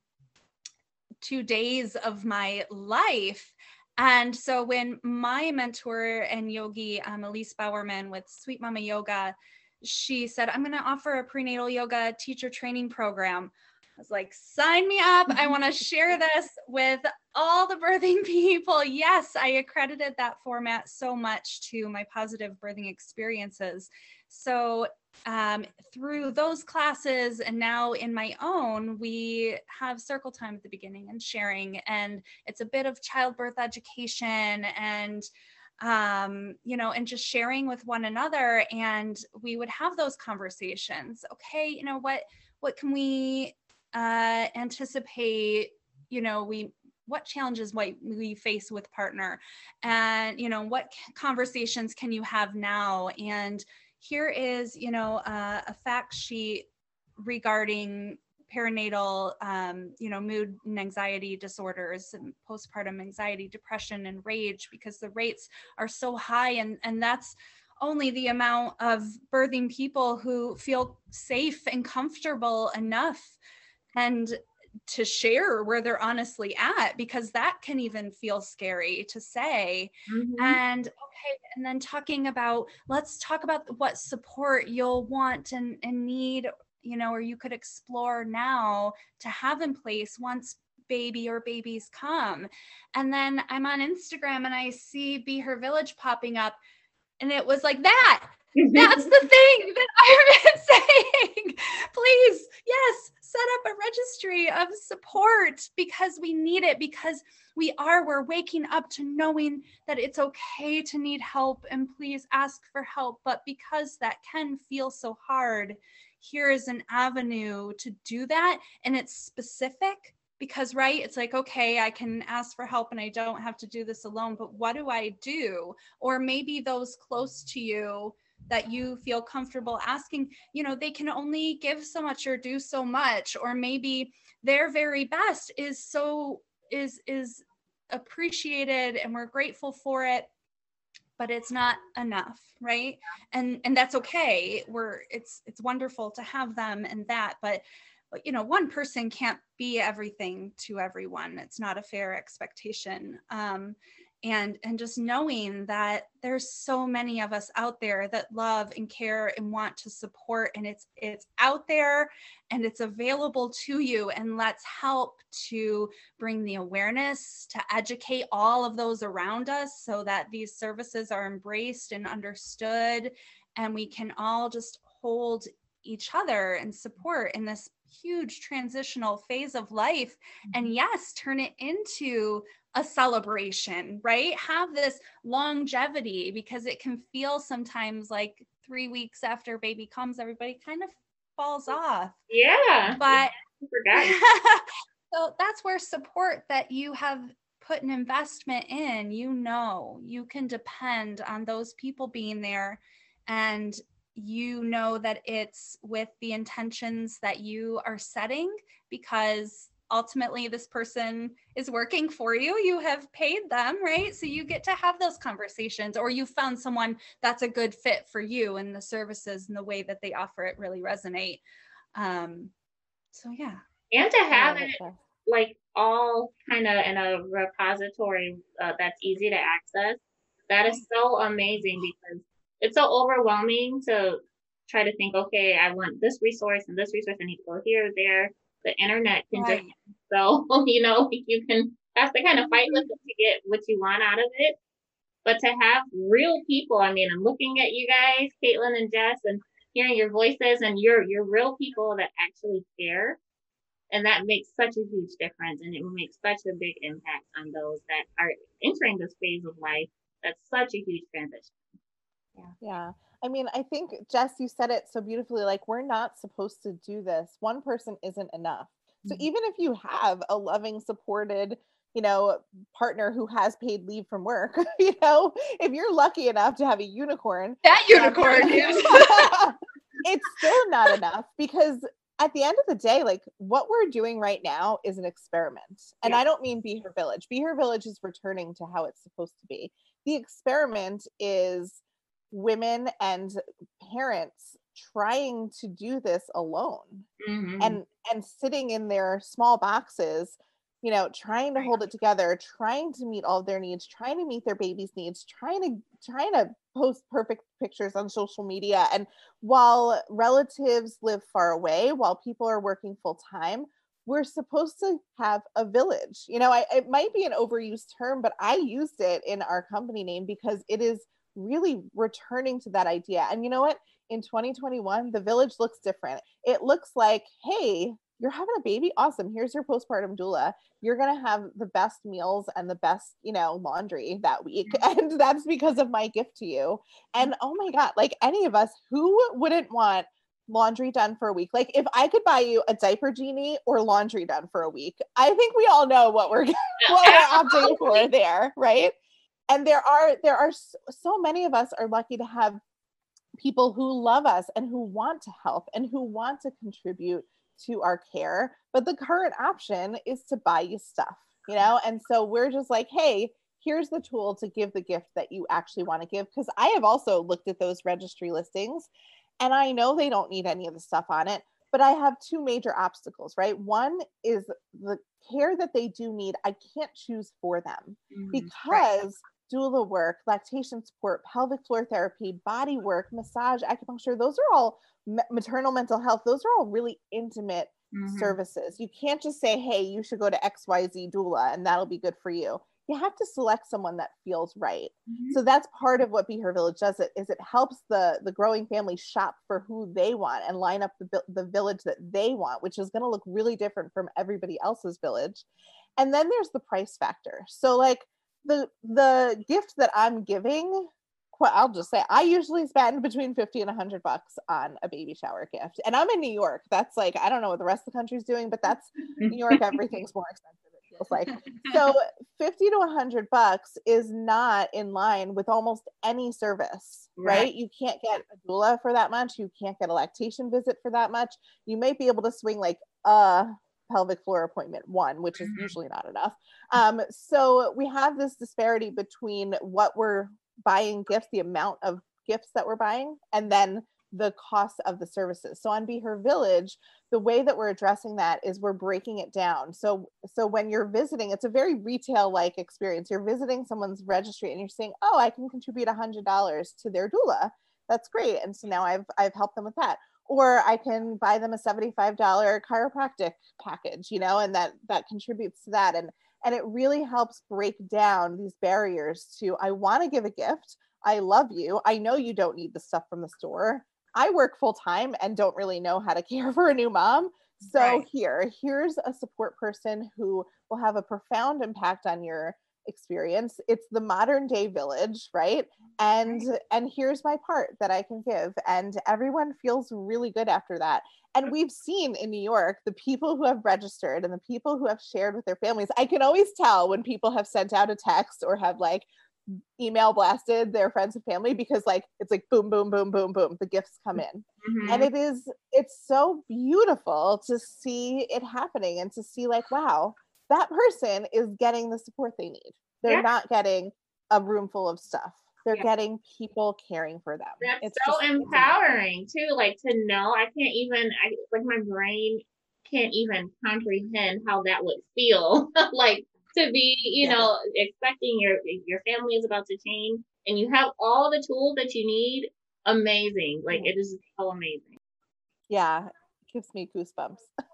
two days of my life and so when my mentor and yogi, um, Elise Bowerman with Sweet Mama Yoga, she said, I'm going to offer a prenatal yoga teacher training program. I was like, sign me up. I want to share this with all the birthing people. Yes, I accredited that format so much to my positive birthing experiences. So um, through those classes and now in my own, we have circle time at the beginning and sharing, and it's a bit of childbirth education and um, you know, and just sharing with one another. And we would have those conversations. Okay, you know what? What can we uh, anticipate? You know, we what challenges might we face with partner and you know what conversations can you have now and here is, you know, uh, a fact sheet regarding perinatal, um, you know, mood and anxiety disorders and postpartum anxiety, depression, and rage because the rates are so high, and and that's only the amount of birthing people who feel safe and comfortable enough. And to share where they're honestly at because that can even feel scary to say. Mm-hmm. and okay and then talking about let's talk about what support you'll want and, and need you know or you could explore now to have in place once baby or babies come. And then i'm on instagram and i see be her village popping up and it was like that that's the thing that I've been saying. Please, yes, set up a registry of support because we need it, because we are, we're waking up to knowing that it's okay to need help and please ask for help. But because that can feel so hard, here is an avenue to do that. And it's specific because right it's like okay i can ask for help and i don't have to do this alone but what do i do or maybe those close to you that you feel comfortable asking you know they can only give so much or do so much or maybe their very best is so is is appreciated and we're grateful for it but it's not enough right? And and that's okay. We're it's it's wonderful to have them and that but you know one person can't be everything to everyone. It's not a fair expectation. Um and and just knowing that there's so many of us out there that love and care and want to support and it's it's out there and it's available to you and let's help to bring the awareness to educate all of those around us so that these services are embraced and understood and we can all just hold each other and support in this huge transitional phase of life and mm-hmm. yes turn it into a celebration, right? Have this longevity because it can feel sometimes like three weeks after baby comes, everybody kind of falls off. Yeah. But so that's where support that you have put an investment in, you know, you can depend on those people being there and you know that it's with the intentions that you are setting because ultimately this person is working for you you have paid them right? So you get to have those conversations or you found someone that's a good fit for you and the services and the way that they offer it really resonate. Um so yeah. And to have it. like all kind of in a repository uh, that's easy to access that is so amazing because it's so overwhelming to try to think okay i want this resource and this resource i need to go here there the internet can right. just so you know you can that's the kind of fight mm-hmm. with it to get what you want out of it. But to have real people, I mean, I'm looking at you guys, Caitlin and Jess, and hearing your voices, and you're you're real people that actually care, and that makes such a huge difference, and it will make such a big impact on those that are entering this phase of life. That's such a huge transition. Yeah. Yeah. I mean, I think Jess, you said it so beautifully. Like, we're not supposed to do this. One person isn't enough. So mm-hmm. even if you have a loving, supported you know partner who has paid leave from work you know if you're lucky enough to have a unicorn that unicorn it's still not enough because at the end of the day like what we're doing right now is an experiment and Yeah. i don't mean be her village be her village is returning to how it's supposed to be the experiment is women and parents trying to do this alone Mhm. and and sitting in their small boxes you know trying to hold it together trying to meet all of their needs trying to meet their baby's needs trying to trying to post perfect pictures on social media. And while relatives live far away while people are working full time we're supposed to have a village. You know I, it might be an overused term but i used it in our company name because it is really returning to that idea. And you know what? In 2021 the village looks different. It looks like hey you're having a baby? Awesome. Here's your postpartum doula. You're going to have the best meals and the best you know laundry that week. Mm-hmm. And that's because of my gift to you. And mm-hmm. oh my god like any of us who wouldn't want laundry done for a week? Like if i could buy you a diaper genie or laundry done for a week i think we all know what we're what we're opting for there right and there are there are s- so many of us are lucky to have people who love us and who want to help and who want to contribute to our care. But the current option is to buy you stuff you know? And so we're just like hey here's the tool to give the gift that you actually want to give. Because i have also looked at those registry listings and i know they don't need any of the stuff on it but i have two major obstacles right? One is the care that they do need i can't choose for them Mhm. because doula work, lactation support, pelvic floor therapy, body work, massage, acupuncture, those are all maternal mental health. Those are all really intimate Mhm. services. You can't just say, hey, you should go to XYZ doula and that'll be good for you. You have to select someone that feels right. Mhm. So that's part of what Be Her Village does. It is it helps the the growing family shop for who they want and line up the the village that they want, which is going to look really different from everybody else's village. And then there's the price factor. So like the the gift that I'm giving, I'll just say I usually spend between 50 and 100 bucks on a baby shower gift. And I'm in New York. That's like I don't know what the rest of the country's doing, but that's New York everything's more expensive it feels like. So 50 to 100 bucks is not in line with almost any service, right? Right. You can't get a doula for that much, you can't get a lactation visit for that much. You might be able to swing like a pelvic floor appointment one, which is Mhm. usually not enough. Um, so we have this disparity between what we're buying gifts, the amount of gifts that we're buying, and then the cost of the services. So on Be Her Village, the way that we're addressing that is we're breaking it down. So so when you're visiting, it's a very retail like experience. You're visiting someone's registry and you're saying, "Oh, I can contribute $100 to their doula." That's great. And so now I've I've helped them with that. Or I can buy them a $75 chiropractic package, you know, and that that contributes to that and and it really helps break down these barriers to I want to give a gift. I love you. I know you don't need the stuff from the store. I work full time and don't really know how to care for a new mom. So Right. here, here's a support person who will have a profound impact on your experience. It's the modern day village, right? And and here's my part that I can give and everyone feels really good after that. And we've seen in New York the people who have registered and the people who have shared with their families. I can always tell when people have sent out a text or have like email blasted their friends and family because like it's like boom boom boom boom boom the gifts come in Mhm. and it is it's so beautiful to see it happening and to see like wow that person is getting the support they need they're Yeah. not getting a room full of stuff they're Yeah. getting people caring for them That's it's so amazing. empowering too. Like to know, I can't even. I like my brain can't even comprehend how that would feel. like to be, you Yeah. know, expecting your your family is about to change, and you have all the tools that you need. Amazing. Like it is so amazing. yeah gives me goosebumps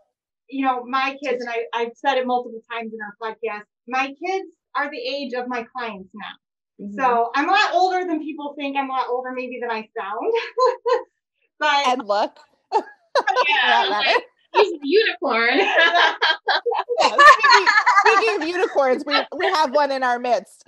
you know, my kids, and I, I've said it multiple times in our podcast, my kids are the age of my clients now. Mm-hmm. So I'm a lot older than people think. I'm a lot older maybe than I sound. but and look Yeah, that he's a unicorn. yeah, speaking, speaking of unicorns we, we have one in our midst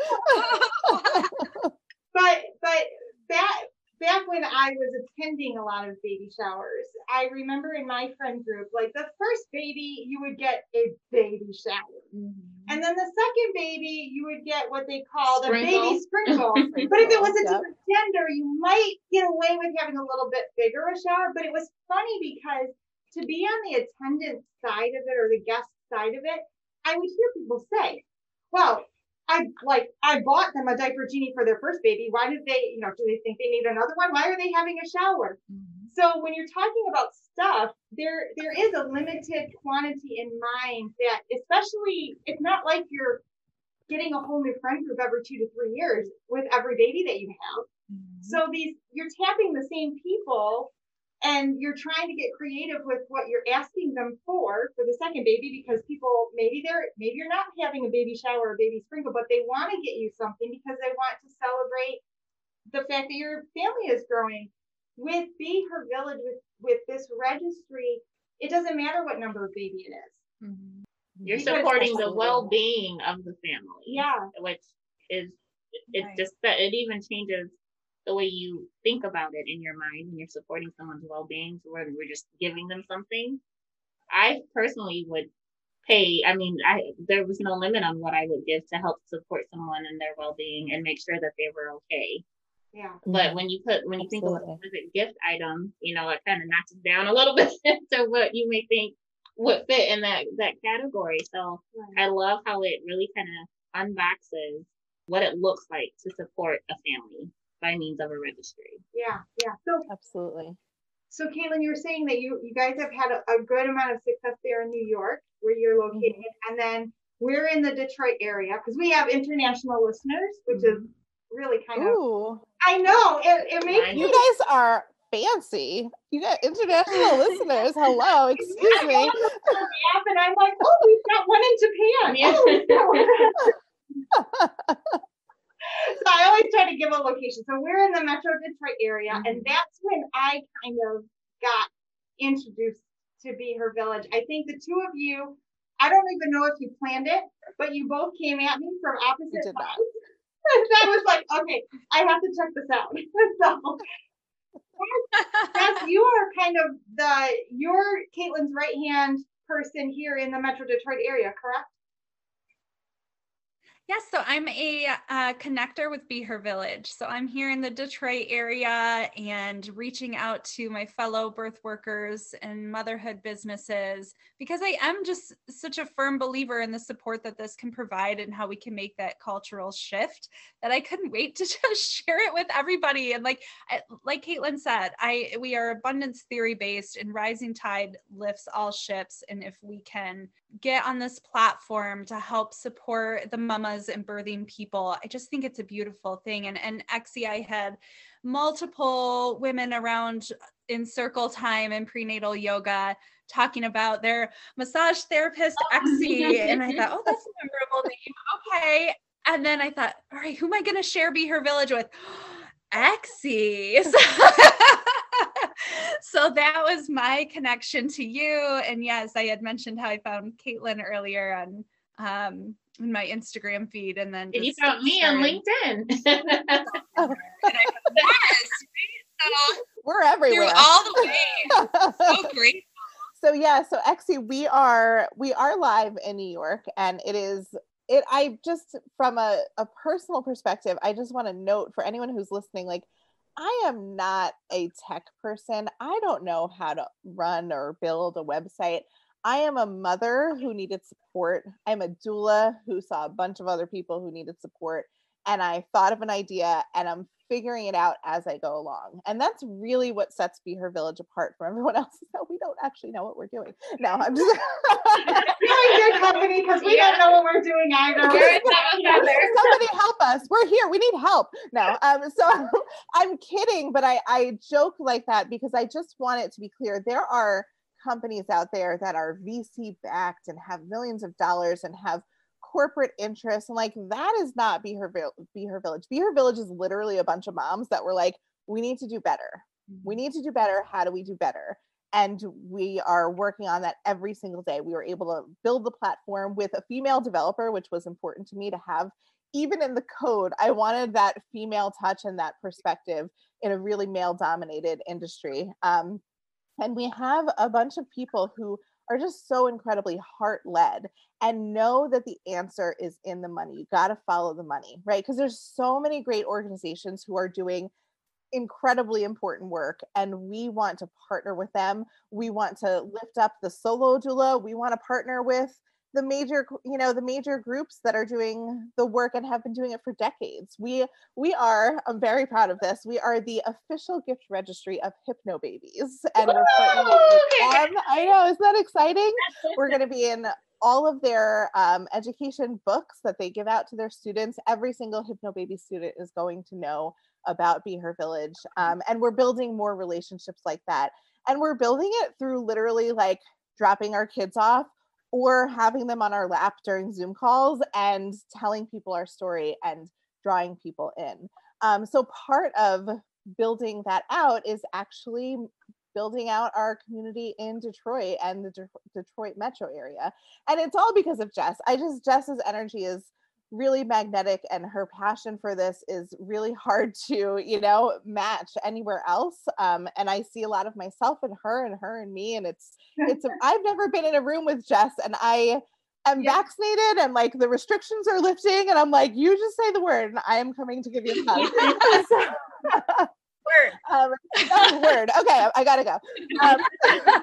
but but back back when I was attending a lot of baby showers, I remember in my friend group, like the first baby, you would get a baby shower. Mm-hmm. And then the second baby, you would get what they call the Sprinkle. baby sprinkle. but if it was a Yep. different gender, you might get away with having a little bit bigger a shower. But it was funny because to be on the attendant side of it or the guest side of it, I would hear people say, "Well, I like I bought them a diaper genie for their first baby. Why did they, you know, do they think they need another one? Why are they having a shower?" Mm-hmm. So when you're talking about stuff, there there is a limited quantity in mind that especially it's not like you're getting a whole new friend group every two to three years with every baby that you have. Mm-hmm. So these you're tapping the same people and you're trying to get creative with what you're asking them for for the second baby because people maybe they're maybe you're not having a baby shower or baby sprinkle, but they want to get you something because they want to celebrate the fact that your family is growing. With Be Her Village with with this registry, it doesn't matter what number of baby it is. Mm-hmm. You're Because- supporting the well-being of the family. Yeah. which is it's Right. just that it even changes the way you think about it in your mind when you're supporting someone's well-being so where we're just giving them something i personally would pay i mean i there was no limit on what i would give to help support someone in their well-being and make sure that they were okay Yeah. but when you put when you think of a Absolutely. specific gift item you know it kind of knocks it down a little bit to what you may think would fit in that that category so I love how it really kind of unboxes what it looks like to support a family by means of a registry. Yeah. Yeah. So Absolutely. So, Caitlin, you were saying that you you guys have had a, a good amount of success there in New York, where you're mm-hmm. located, and then we're in the Detroit area because we have international listeners, which is mm-hmm. really kind of. Ooh, I know it, it makes I me you guys are fancy. You got international listeners. Hello, excuse me. laugh, and I'm like, oh, we've got one in Japan. Yeah. Oh, we've got one. so I always try to give a location. So we're in the Metro Detroit area, and mm-hmm. that's when I kind of got introduced to Be Her Village. I think the two of you, I don't even know if you planned it, but you both came at me from opposite did sides. I was like, okay, I have to check this out. so Jess, you are kind of the you're Caitlin's right hand person here in the Metro Detroit area, correct? Yes, so I'm a uh, connector with Be Her Village. So I'm here in the Detroit area and reaching out to my fellow birth workers and motherhood businesses because I am just such a firm believer in the support that this can provide and how we can make that cultural shift that I couldn't wait to just share it with everybody. And like like Caitlin said, I we are abundance theory based and rising tide lifts all ships. And if we can get on this platform to help support the mamas and birthing people. I just think it's a beautiful thing. And and Exie, I had multiple women around in circle time and prenatal yoga talking about their massage therapist oh, Exie. and I thought, oh, that's a memorable name. Okay. And then I thought, all right, who am I gonna share Be Her Village with? Exie. so that was my connection to you. And yes, I had mentioned how I found Caitlin earlier on um in my Instagram feed and then And you found me on started- LinkedIn. Yes, right? We're everywhere. through all the way. So great. so yeah so exie we are we are live in new york and it is it i just from a, a personal perspective i just want to note for anyone who's listening like i am not a tech person i don't know how to run or build a website i am a mother who needed support i'm a doula who saw a bunch of other people who needed support and i thought of an idea and i'm figuring it out as I go along. And that's really what sets Be Her Village apart from everyone else is that we don't actually know what we're doing. No, I'm just Really good company because we don't know what we're doing either. We're in some other. somebody help us. We're here. We need help. No, um, so I'm kidding, but I, I joke like that because I just want it to be clear. There are companies out there that are VC backed and have millions of dollars and have corporate interests and like that is not be her be her village. Be her village is literally a bunch of moms that were like we need to do better. We need to do better. How do we do better? And we are working on that every single day. We were able to build the platform with a female developer which was important to me to have. Even in the code i wanted that female touch and that perspective in a really male dominated industry. Um, and we have a bunch of people who are just so incredibly heart led and know that the answer is in the money. You got to follow the money, right? Because there's so many great organizations who are doing incredibly important work and we want to partner with them. We want to lift up the solo doula. We want to partner with the major you know the major groups that are doing the work and have been doing it for decades. We we are i'm very proud of this we are the official gift registry of Hypnobabies and we're partnering with them. I know isn't that exciting? We're going to be in all of their um, education books that they give out to their students. Every single Hypnobaby student is going to know about be her village um, and we're building more relationships like that. And we're building it through literally like dropping our kids off or having them on our lap during Zoom calls and telling people our story and drawing people in. Um, so part of building that out is actually building out our community in Detroit and the De- Detroit metro area. And it's all because of Jess. I just Jess's energy is really magnetic and her passion for this is really hard to you know match anywhere else um, and i see a lot of myself in her and her and me and it's it's i've never been in a room with jess and i am yeah. vaccinated and like the restrictions are lifting and i'm like you just say the word and i am coming to give you a hug word. Um, word. Okay, I gotta go. Um,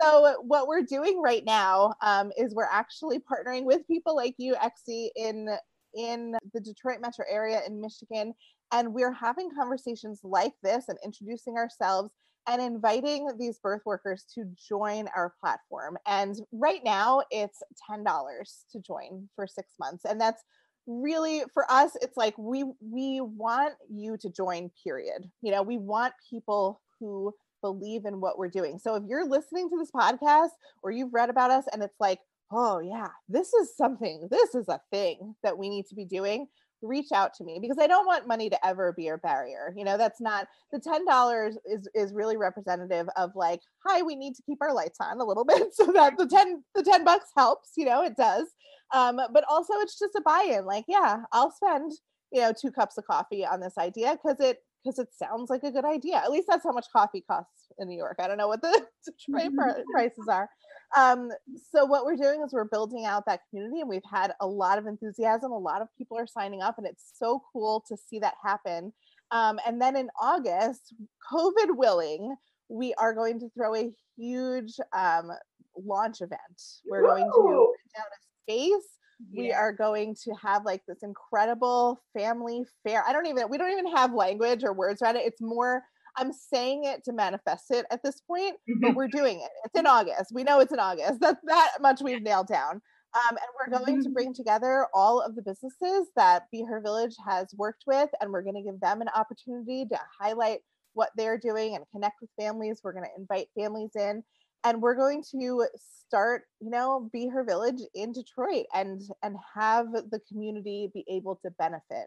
so what we're doing right now um, is we're actually partnering with people like you, Exie, in in the Detroit metro area in Michigan, and we're having conversations like this and introducing ourselves and inviting these birth workers to join our platform. And right now, it's ten dollars to join for six months, and that's really for us it's like we we want you to join period. You know we want people who believe in what we're doing. So if you're listening to this podcast or you've read about us and it's like oh yeah this is something this is a thing that we need to be doing reach out to me because i don't want money to ever be a barrier you know that's not the $10 is is really representative of like hi we need to keep our lights on a little bit so that the 10 the 10 bucks helps you know it does um, but also it's just a buy-in. Like, yeah, I'll spend you know two cups of coffee on this idea because it because it sounds like a good idea. At least that's how much coffee costs in New York. I don't know what the Detroit prices are. Um, so what we're doing is we're building out that community, and we've had a lot of enthusiasm. A lot of people are signing up, and it's so cool to see that happen. Um, and then in August, COVID willing, we are going to throw a huge um, launch event. We're Woo! going to rent out a space yeah. we are going to have like this incredible family fair i don't even we don't even have language or words around it it's more i'm saying it to manifest it at this point but we're doing it. It's in august. We know it's in august. That's that much we've nailed down. Um, and we're going to bring together all of the businesses that Be Her Village has worked with, and we're going to give them an opportunity to highlight what they're doing and connect with families. We're going to invite families in and we're going to start you know be her village in detroit and and have the community be able to benefit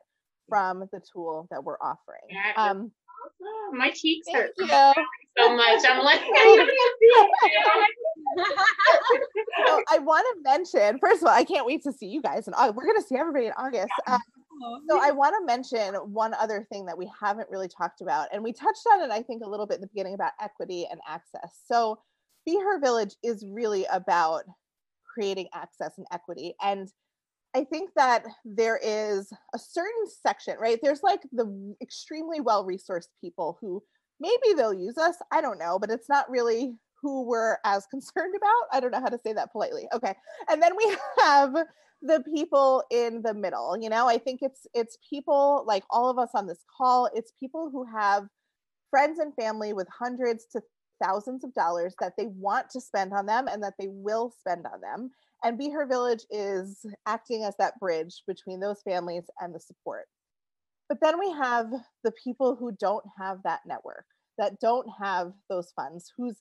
from the tool that we're offering. Um awesome. my cheeks Thank hurt so much i'm like so i want to mention first of all i can't wait to see you guys and we're going to see everybody in august um, so I want to mention one other thing that we haven't really talked about, and we touched on it, I think, a little bit in the beginning about equity and access. So be Her Village is really about creating access and equity. And I think that there is a certain section, right? There's like the extremely well resourced people who maybe they'll use us. I don't know, but it's not really who we're as concerned about. I don't know how to say that politely. Okay. And then we have the people in the middle. You know, I think it's it's people like all of us on this call, it's people who have friends and family with hundreds to thousands of dollars that they want to spend on them and that they will spend on them. And Be Her Village is acting as that bridge between those families and the support. But then we have the people who don't have that network, that don't have those funds, whose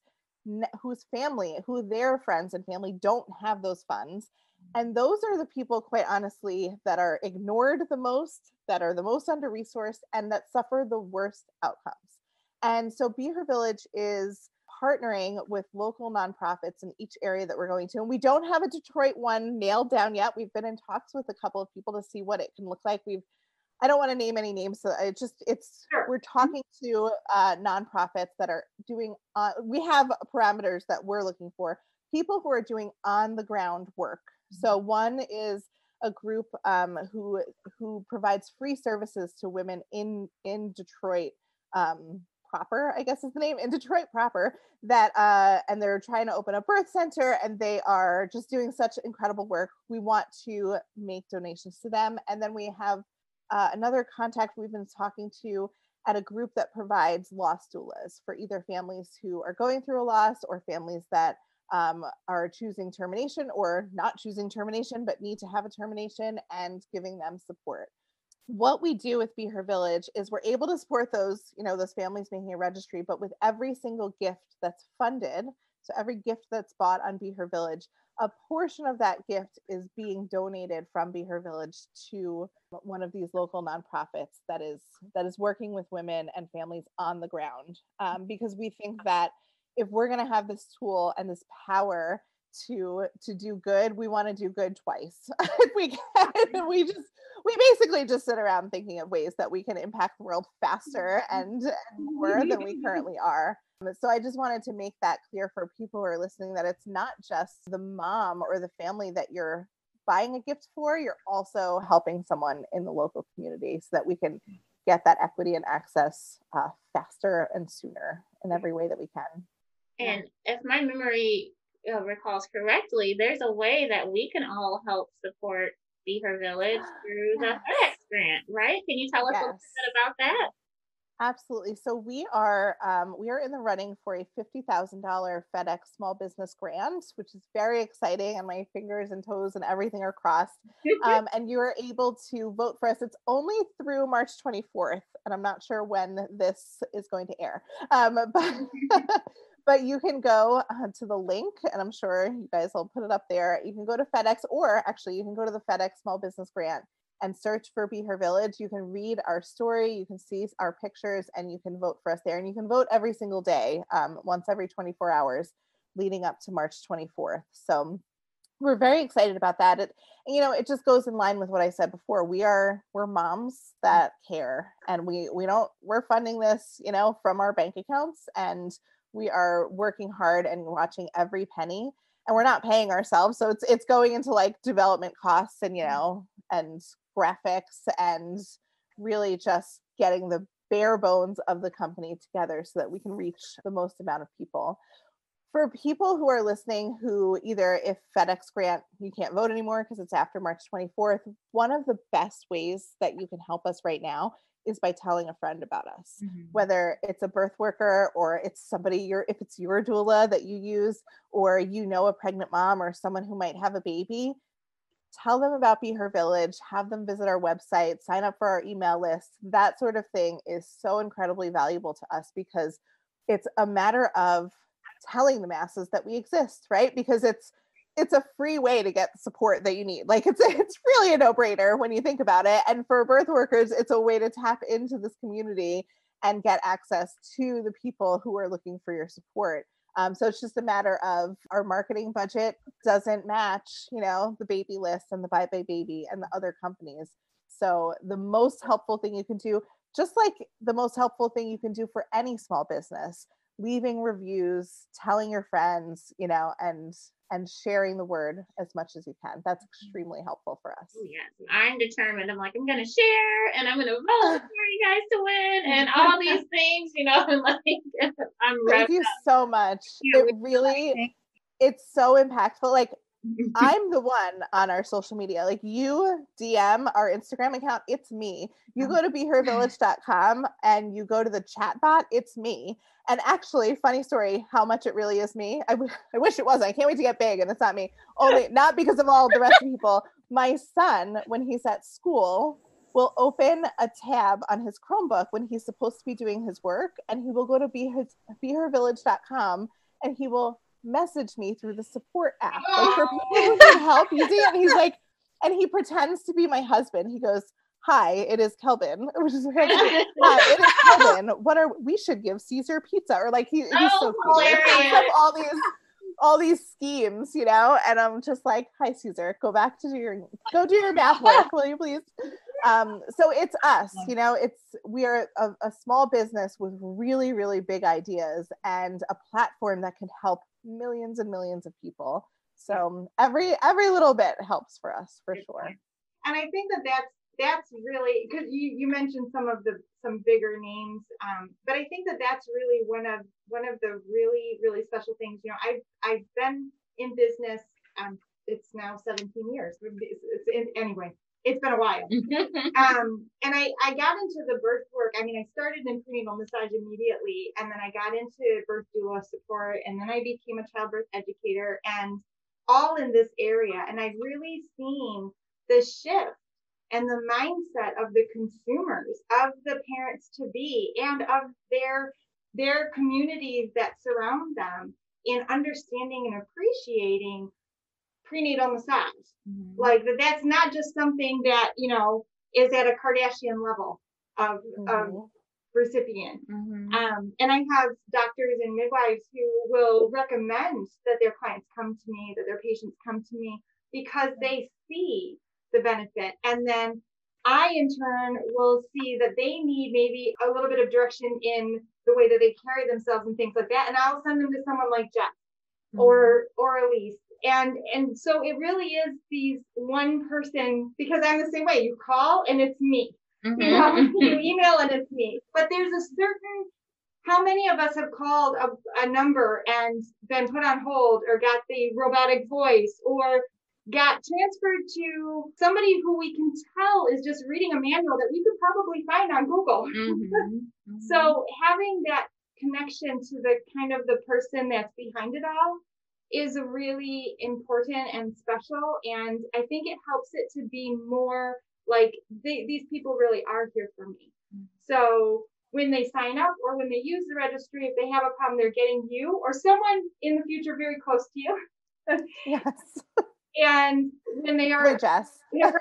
whose family, who their friends and family don't have those funds. And those are the people, quite honestly, that are ignored the most, that are the most under resourced, and that suffer the worst outcomes. And so Be Her Village is partnering with local nonprofits in each area that we're going to. And we don't have a Detroit one nailed down yet. We've been in talks with a couple of people to see what it can look like. We've I don't want to name any names. So it just it's sure. we're mm-hmm. talking to uh, nonprofits that are doing. Uh, we have parameters that we're looking for. people who are doing on the ground work. So one is a group um, who who provides free services to women in in Detroit um, proper, I guess is the name in Detroit proper. That uh, and they're trying to open a birth center, and they are just doing such incredible work. We want to make donations to them, and then we have uh, another contact we've been talking to at a group that provides loss doulas for either families who are going through a loss or families that um, are choosing termination or not choosing termination but need to have a termination and giving them support what we do with be her village is we're able to support those you know those families making a registry but with every single gift that's funded so every gift that's bought on be her village a portion of that gift is being donated from be her village to one of these local nonprofits that is that is working with women and families on the ground um, because we think that if we're going to have this tool and this power to to do good we want to do good twice. If we can we just we basically just sit around thinking of ways that we can impact the world faster mm-hmm. and, and more than we currently are. Um, so i just wanted to make that clear for people who are listening that it's not just the mom or the family that you're buying a gift for you're also helping someone in the local community so that we can mm. get that equity and access uh, faster and sooner in mm. every way that we can. And if my memory uh, recalls correctly, there's a way that we can all help support Be Her Village through the FedEx grant, right? Can you tell us yes. a little bit about that? Absolutely. So we are um, we are in the running for a fifty thousand dollar FedEx Small Business Grant, which is very exciting, and my fingers and toes and everything are crossed. um, and you are able to vote for us. It's only through March twenty fourth, and I'm not sure when this is going to air. Um, but but you can go uh, to the link and i'm sure you guys will put it up there. You can go to fedex or actually you can go to the fedex small business grant and search for be her village. You can read our story you can see our pictures and you can vote for us there. And you can vote every single day um, once every 24 hours leading up to march 24th so we're very excited about that. It you know it just goes in line with what i said before. We are we're moms that care and we we don't we're funding this you know from our bank accounts and we are working hard and watching every penny and we're not paying ourselves so it's it's going into like development costs and you mm. know and graphics and really just getting the bare bones of the company together so that we can reach the most amount of people for people who are listening who either if FedEx grant you can't vote anymore because it's after March 24th one of the best ways that you can help us right now is by telling a friend about us mm-hmm. whether it's a birth worker or it's somebody you're if it's your doula that you use or you know a pregnant mom or someone who might have a baby tell them about be her village have them visit our website sign up for our email list that sort of thing is so incredibly valuable to us because it's a matter of telling the masses that we exist right because it's it's a free way to get the support that you need. Like it's it's really a no-brainer when you think about it. And for birth workers, it's a way to tap into this community and get access to the people who are looking for your support. Um, so it's just a matter of our marketing budget doesn't match, you know, the Babylist and the buybuy BABY and the other companies. So the most helpful thing you can do, just like the most helpful thing you can do for any small business, leaving reviews, telling your friends, you know, and and sharing the word as much as you can. That's mm-hmm. extremely helpful for us. Oh, yes. I'm determined. I'm like, I'm going to share and I'm going to vote for you guys to win and all these things, you know, and like, I'm Thank you up. so much. It really, it's so impactful. Like, I'm the one on our social media. Like you DM our Instagram account, it's me. You go to behervillage.com and you go to the chat bot, it's me. And actually, funny story, how much it really is me. I, w- I wish it wasn't. I can't wait to get big and it's not me. Only not because of all the rest of people. My son, when he's at school, will open a tab on his Chromebook when he's supposed to be doing his work and he will go to behervillage.com and he will message me through the support app. Like for people who need help, you it. And he's like, and he pretends to be my husband. He goes, Hi, it is Kelvin. Which is Hi, it is Kelvin. What are we should give Caesar pizza? Or like he, he's oh, so cute. all these all these schemes, you know, and I'm just like, hi Caesar, go back to your go do your math work, will you please? Um, so it's us, you know, it's we are a, a small business with really, really big ideas and a platform that can help millions and millions of people. So every every little bit helps for us for sure. And I think that that's that's really because you you mentioned some of the some bigger names, um, but I think that that's really one of one of the really really special things. You know, I've I've been in business. Um, it's now 17 years. It's, in, anyway, it's been a while. um, and I, I got into the birth work. I mean, I started in prenatal massage immediately, and then I got into birth doula support, and then I became a childbirth educator, and all in this area. And I've really seen the shift and the mindset of the consumers, of the parents to be, and of their their communities that surround them in understanding and appreciating prenatal massage. Mm-hmm. Like that that's not just something that, you know, is at a Kardashian level of mm-hmm. of recipient. Mm-hmm. Um, and I have doctors and midwives who will recommend that their clients come to me, that their patients come to me because they see the benefit. And then I, in turn, will see that they need maybe a little bit of direction in the way that they carry themselves and things like that. And I'll send them to someone like Jeff mm-hmm. or or Elise. And and so it really is these one person because I'm the same way. You call and it's me. Mm-hmm. You, know, you email and it's me. But there's a certain how many of us have called a, a number and been put on hold or got the robotic voice or got transferred to somebody who we can tell is just reading a manual that we could probably find on Google. Mm-hmm. Mm-hmm. so having that connection to the kind of the person that's behind it all is really important and special. And I think it helps it to be more like they, these people really are here for me. Mm-hmm. So when they sign up or when they use the registry, if they have a problem, they're getting you or someone in the future very close to you. yes. And when they are, Jess. and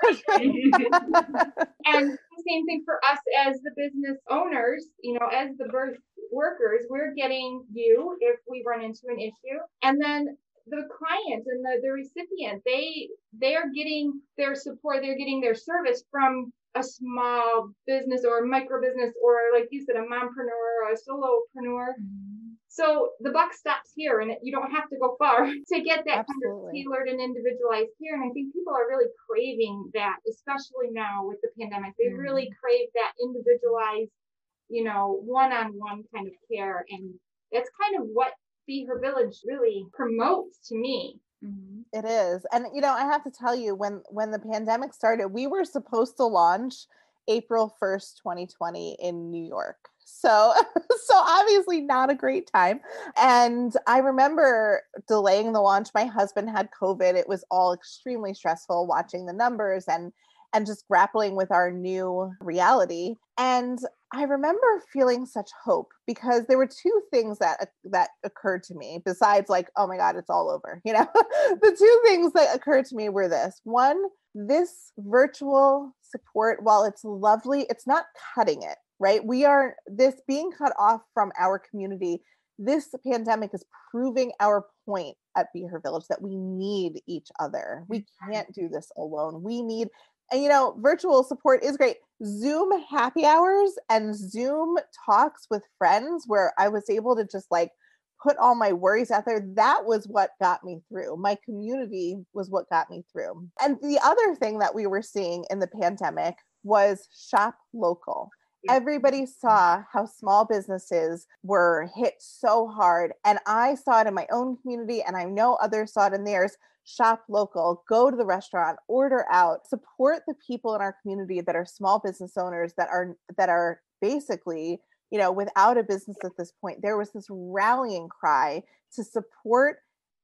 the same thing for us as the business owners, you know, as the birth workers, we're getting you if we run into an issue. And then the client and the, the recipient, they they are getting their support, they're getting their service from a small business or a micro business or like you said, a mompreneur or a solopreneur. Mm-hmm so the buck stops here, and you don't have to go far to get that Absolutely. kind of tailored and individualized care. And I think people are really craving that, especially now with the pandemic. They mm. really crave that individualized, you know, one-on-one kind of care, and that's kind of what Be Her Village really promotes to me. Mm-hmm. It is, and you know, I have to tell you, when when the pandemic started, we were supposed to launch April first, 2020, in New York so, so obviously not a great time. And I remember delaying the launch. My husband had COVID. It was all extremely stressful watching the numbers and and just grappling with our new reality. And I remember feeling such hope because there were two things that uh, that occurred to me besides like oh my god it's all over you know the two things that occurred to me were this one this virtual support while it's lovely it's not cutting it right? We are this being cut off from our community. This pandemic is proving our point at Be Her Village that we need each other. We can't do this alone. We need, and you know, virtual support is great. Zoom happy hours and Zoom talks with friends where I was able to just like put all my worries out there. That was what got me through. My community was what got me through. And the other thing that we were seeing in the pandemic was shop local everybody saw how small businesses were hit so hard. And I saw it in my own community, and I know others saw it in theirs. Shop local, go to the restaurant, order out, support the people in our community that are small business owners that are that are basically, you know, without a business at this point. There was this rallying cry to support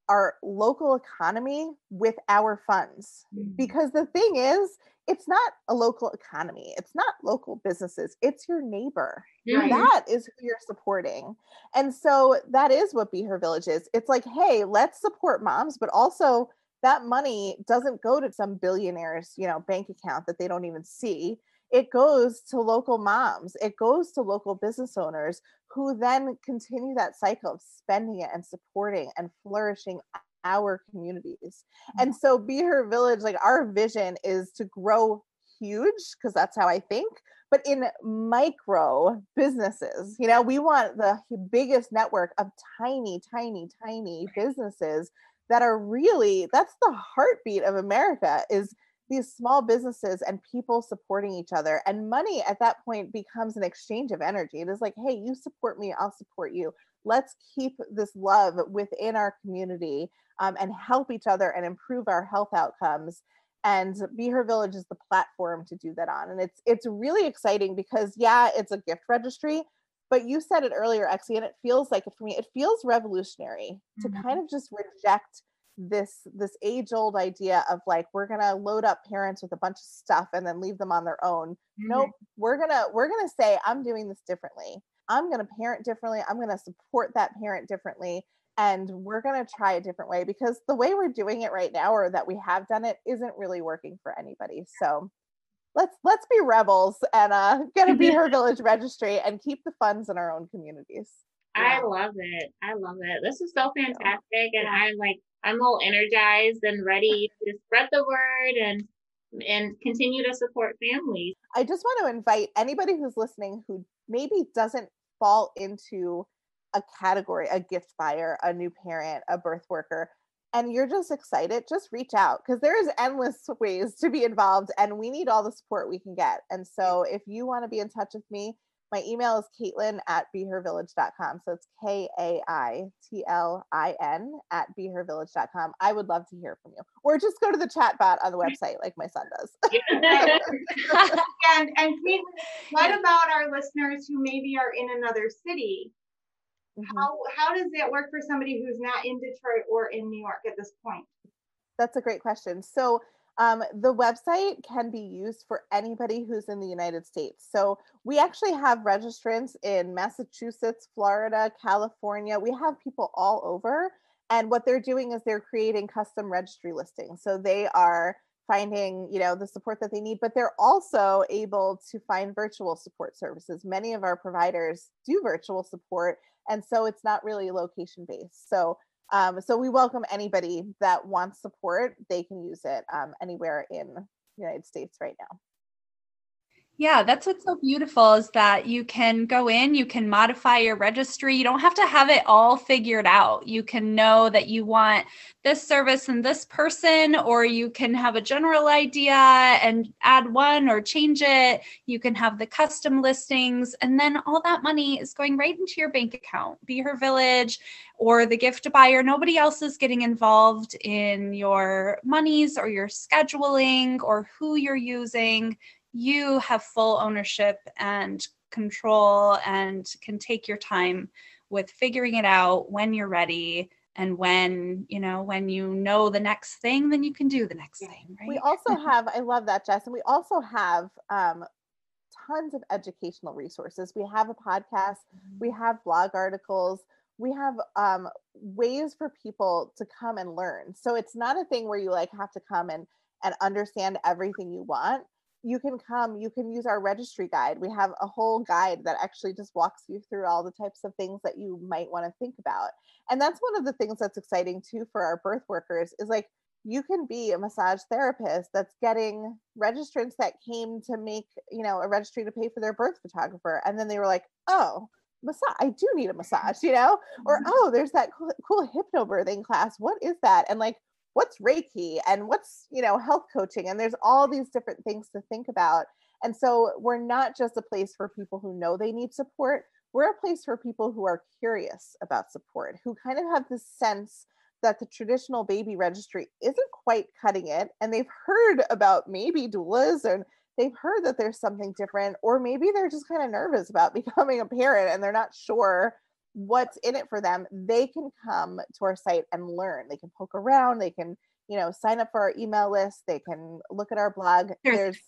our local economy with our funds. Mm-hmm. Because the thing is, it's not a local economy, it's not local businesses, it's your neighbor. Right. That is who you're supporting. And so that is what Be Her Village is. It's like, hey, let's support moms, but also that money doesn't go to some billionaire's, you know, bank account that they don't even see. It goes to local moms. It goes to local business owners who then continue that cycle of spending it and supporting and flourishing our communities. Mm-hmm. And so Be Her Village, like our vision is to grow huge because that's how I think, but in micro businesses you know we want the biggest network of tiny tiny tiny businesses that are really that's the heartbeat of america is these small businesses and people supporting each other and money at that point becomes an exchange of energy. It is like hey you support me i'll support you. Let's keep this love within our community um, and help each other and improve our health outcomes and be her village is the platform to do that on. And it's it's really exciting because yeah it's a gift registry but you said it earlier Exie, and it feels like for me it feels revolutionary mm-hmm. to kind of just reject this this age old idea of like we're gonna load up parents with a bunch of stuff and then leave them on their own. Mm-hmm. nope we're gonna we're gonna say i'm doing this differently. I'm gonna parent differently. I'm gonna support that parent differently and we're going to try a different way because the way we're doing it right now or that we have done it isn't really working for anybody. So let's let's be rebels and uh get a be her village registry and keep the funds in our own communities. Yeah. i love it. I love it. This is so fantastic and i'm like i'm all energized and ready to spread the word and and continue to support families i just want to invite anybody who's listening who maybe doesn't fall into a category, a gift buyer, a new parent, a birth worker, and you're just excited, just reach out because there is endless ways to be involved and we need all the support we can get. And so if you want to be in touch with me, my email is caitlin at behervillage.com. So it's K A I T L I N at behervillage.com. I would love to hear from you. Or just go to the chat bot on the website like my son does. and and what about our listeners who maybe are in another city Mm-hmm. How how does that work for somebody who's not in Detroit or in New York at this point? That's a great question. So um, the website can be used for anybody who's in the United States. So we actually have registrants in Massachusetts, Florida, California. We have people all over. And what they're doing is they're creating custom registry listings. So they are finding you know the support that they need but they're also able to find virtual support services many of our providers do virtual support and so it's not really location based so um, so we welcome anybody that wants support they can use it um, anywhere in the united states right now yeah, that's what's so beautiful is that you can go in, you can modify your registry. You don't have to have it all figured out. You can know that you want this service and this person, or you can have a general idea and add one or change it. You can have the custom listings, and then all that money is going right into your bank account. Be Her Village or the gift buyer. Nobody else is getting involved in your monies or your scheduling or who you're using you have full ownership and control and can take your time with figuring it out when you're ready and when you know when you know the next thing then you can do the next thing right? we also have i love that jess and we also have um, tons of educational resources. We have a podcast we mm-hmm. have blog articles we have um, ways for people to come and learn. So it's not a thing where you like have to come and and understand everything you want you can come, you can use our registry guide. We have a whole guide that actually just walks you through all the types of things that you might want to think about. And that's one of the things that's exciting too for our birth workers is like you can be a massage therapist that's getting registrants that came to make, you know, a registry to pay for their birth photographer. And then they were like, oh, massage, I do need a massage, you know? Or, mm-hmm. oh, there's that cool, cool hypnobirthing class. What is that? And like, what's Reiki and what's, you know, health coaching. And there's all these different things to think about. And so we're not just a place for people who know they need support. We're a place for people who are curious about support, who kind of have this sense that the traditional baby registry isn't quite cutting it. And they've heard about maybe doulas and they've heard that there's something different, or maybe they're just kind of nervous about becoming a parent and they're not sure what's in it for them, they can come to our site and learn. They can poke around, they can, you know, sign up for our email list, they can look at our blog. There's,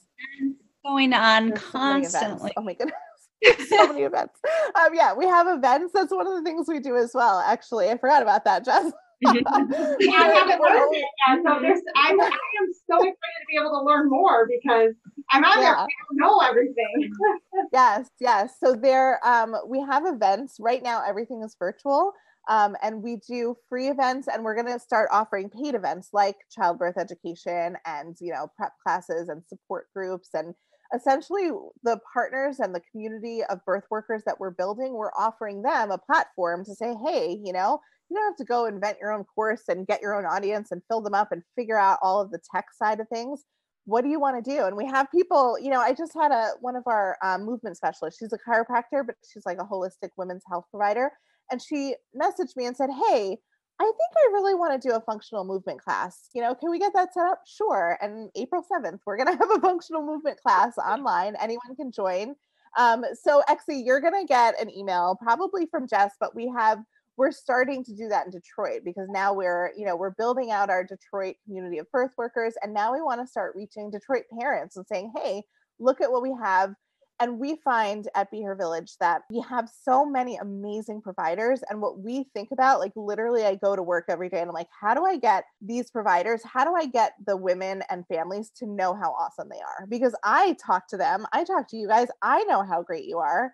there's going on constantly. So oh my goodness. so many events. Um, yeah, we have events. That's one of the things we do as well. Actually, I forgot about that, Jess. Yeah, I haven't learned it yet. So there's, I'm, I am so excited to be able to learn more because I'm on yeah. there. I don't know everything. yes, yes. So there, um, we have events right now. Everything is virtual. Um, and we do free events and we're going to start offering paid events like childbirth education and you know prep classes and support groups and essentially the partners and the community of birth workers that we're building, we're offering them a platform to say, hey, you know, you don't have to go invent your own course and get your own audience and fill them up and figure out all of the tech side of things. What do you want to do? And we have people you know i just had a one of our um, movement specialists she's a chiropractor but she's like a holistic women's health provider. And she messaged me and said hey i think i really want to do a functional movement class. You know can we get that set up? Sure and april 7th we're going to have a functional movement class online. Anyone can join. Um, so exie you're going to get an email probably from jess but we have we're starting to do that in Detroit because now we're, you know, we're building out our Detroit community of birth workers. And now we want to start reaching Detroit parents and saying, hey, look at what we have. And we find at Be Her Village that we have so many amazing providers. And what we think about, like literally, I go to work every day and I'm like, how do I get these providers? How do I get the women and families to know how awesome they are? Because I talk to them, I talk to you guys, I know how great you are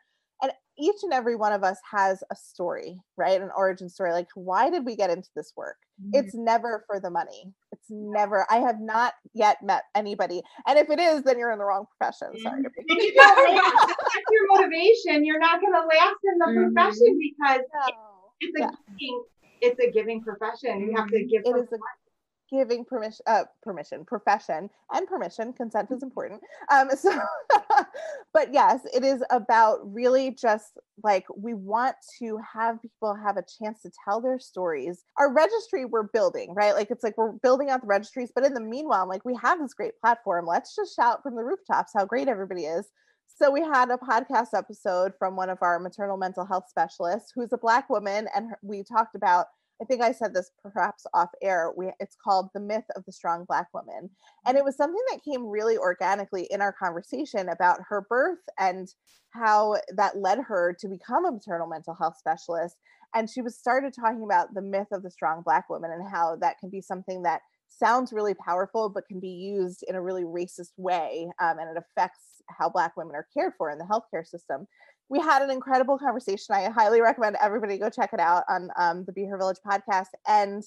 each and every one of us has a story, right? An origin story. Like, why did we get into this work? Mm-hmm. It's never for the money. It's never, I have not yet met anybody. And if it is, then you're in the wrong profession. Sorry to be. If you your motivation, you're not going to last in the mm-hmm. profession because no. it's a yeah. giving, it's a giving profession. You have to mm-hmm. give it is a, giving permission uh permission profession and permission consent is important. Um so but yes it is about really just like we want to have people have a chance to tell their stories. Our registry we're building right? Like it's like we're building out the registries but in the meanwhile like we have this great platform. Let's just shout from the rooftops how great everybody is. So we had a podcast episode from one of our maternal mental health specialists who's a black woman and we talked about I think I said this perhaps off air. We it's called The Myth of the Strong Black Woman. And it was something that came really organically in our conversation about her birth and how that led her to become a maternal mental health specialist. And she was started talking about the myth of the strong black woman and how that can be something that sounds really powerful but can be used in a really racist way um, and it affects how black women are cared for in the healthcare system we had an incredible conversation. I highly recommend everybody go check it out on um, the Be Her Village podcast. And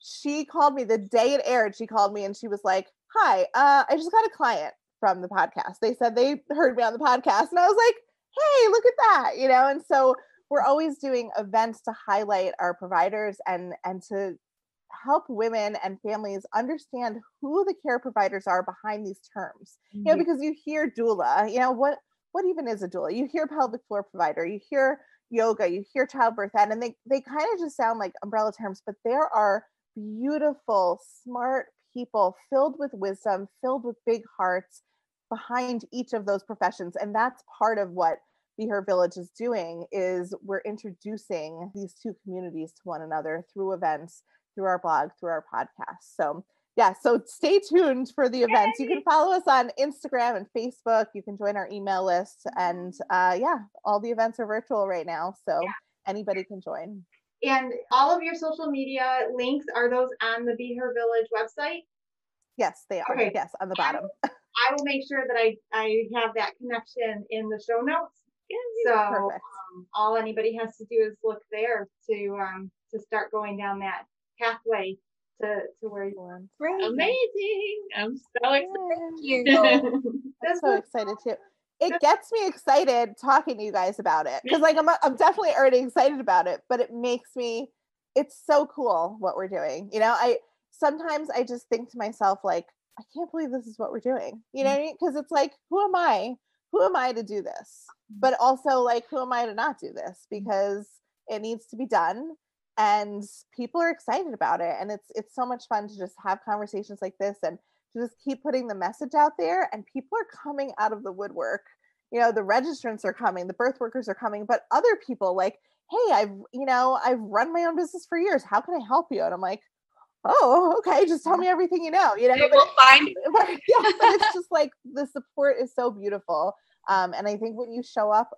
she called me the day it aired. She called me and she was like, "Hi, uh, I just got a client from the podcast. They said they heard me on the podcast, and I was like, hey, look at that, you know." And so we're always doing events to highlight our providers and and to help women and families understand who the care providers are behind these terms. You know, because you hear doula, you know, what what even is a doula? You hear pelvic floor provider, you hear yoga, you hear childbirth ed, and they they kind of just sound like umbrella terms, but there are beautiful, smart people filled with wisdom, filled with big hearts behind each of those professions, and that's part of what Be Her Village is doing is we're introducing these two communities to one another through events, through our blog, through our podcast. So yeah, so stay tuned for the events. You can follow us on Instagram and Facebook. You can join our email list. And uh, yeah, all the events are virtual right now. So yeah. anybody can join. And all of your social media links, are those on the Be Her Village website? Yes, they are. Okay. Yes, on the bottom. I will make sure that I, I have that connection in the show notes. So um, all anybody has to do is look there to um, to start going down that pathway to, to where you want. Great. Amazing. I'm so excited. Thank you. I'm so excited too. It gets me excited talking to you guys about it because like I'm I'm definitely already excited about it, but it makes me it's so cool what we're doing. You know, I sometimes I just think to myself like I can't believe this is what we're doing. You know, because mm. it's like who am I? Who am I to do this? Mm. But also like who am I to not do this because it needs to be done and people are excited about it and it's it's so much fun to just have conversations like this and to just keep putting the message out there and people are coming out of the woodwork. You know the registrants are coming the birth workers are coming but other people like hey i've you know i've run my own business for years. How can i help you? And i'm like oh okay just tell me everything you know you know they will find but, yeah, but it's just like the support is so beautiful. Um, and i think when you show up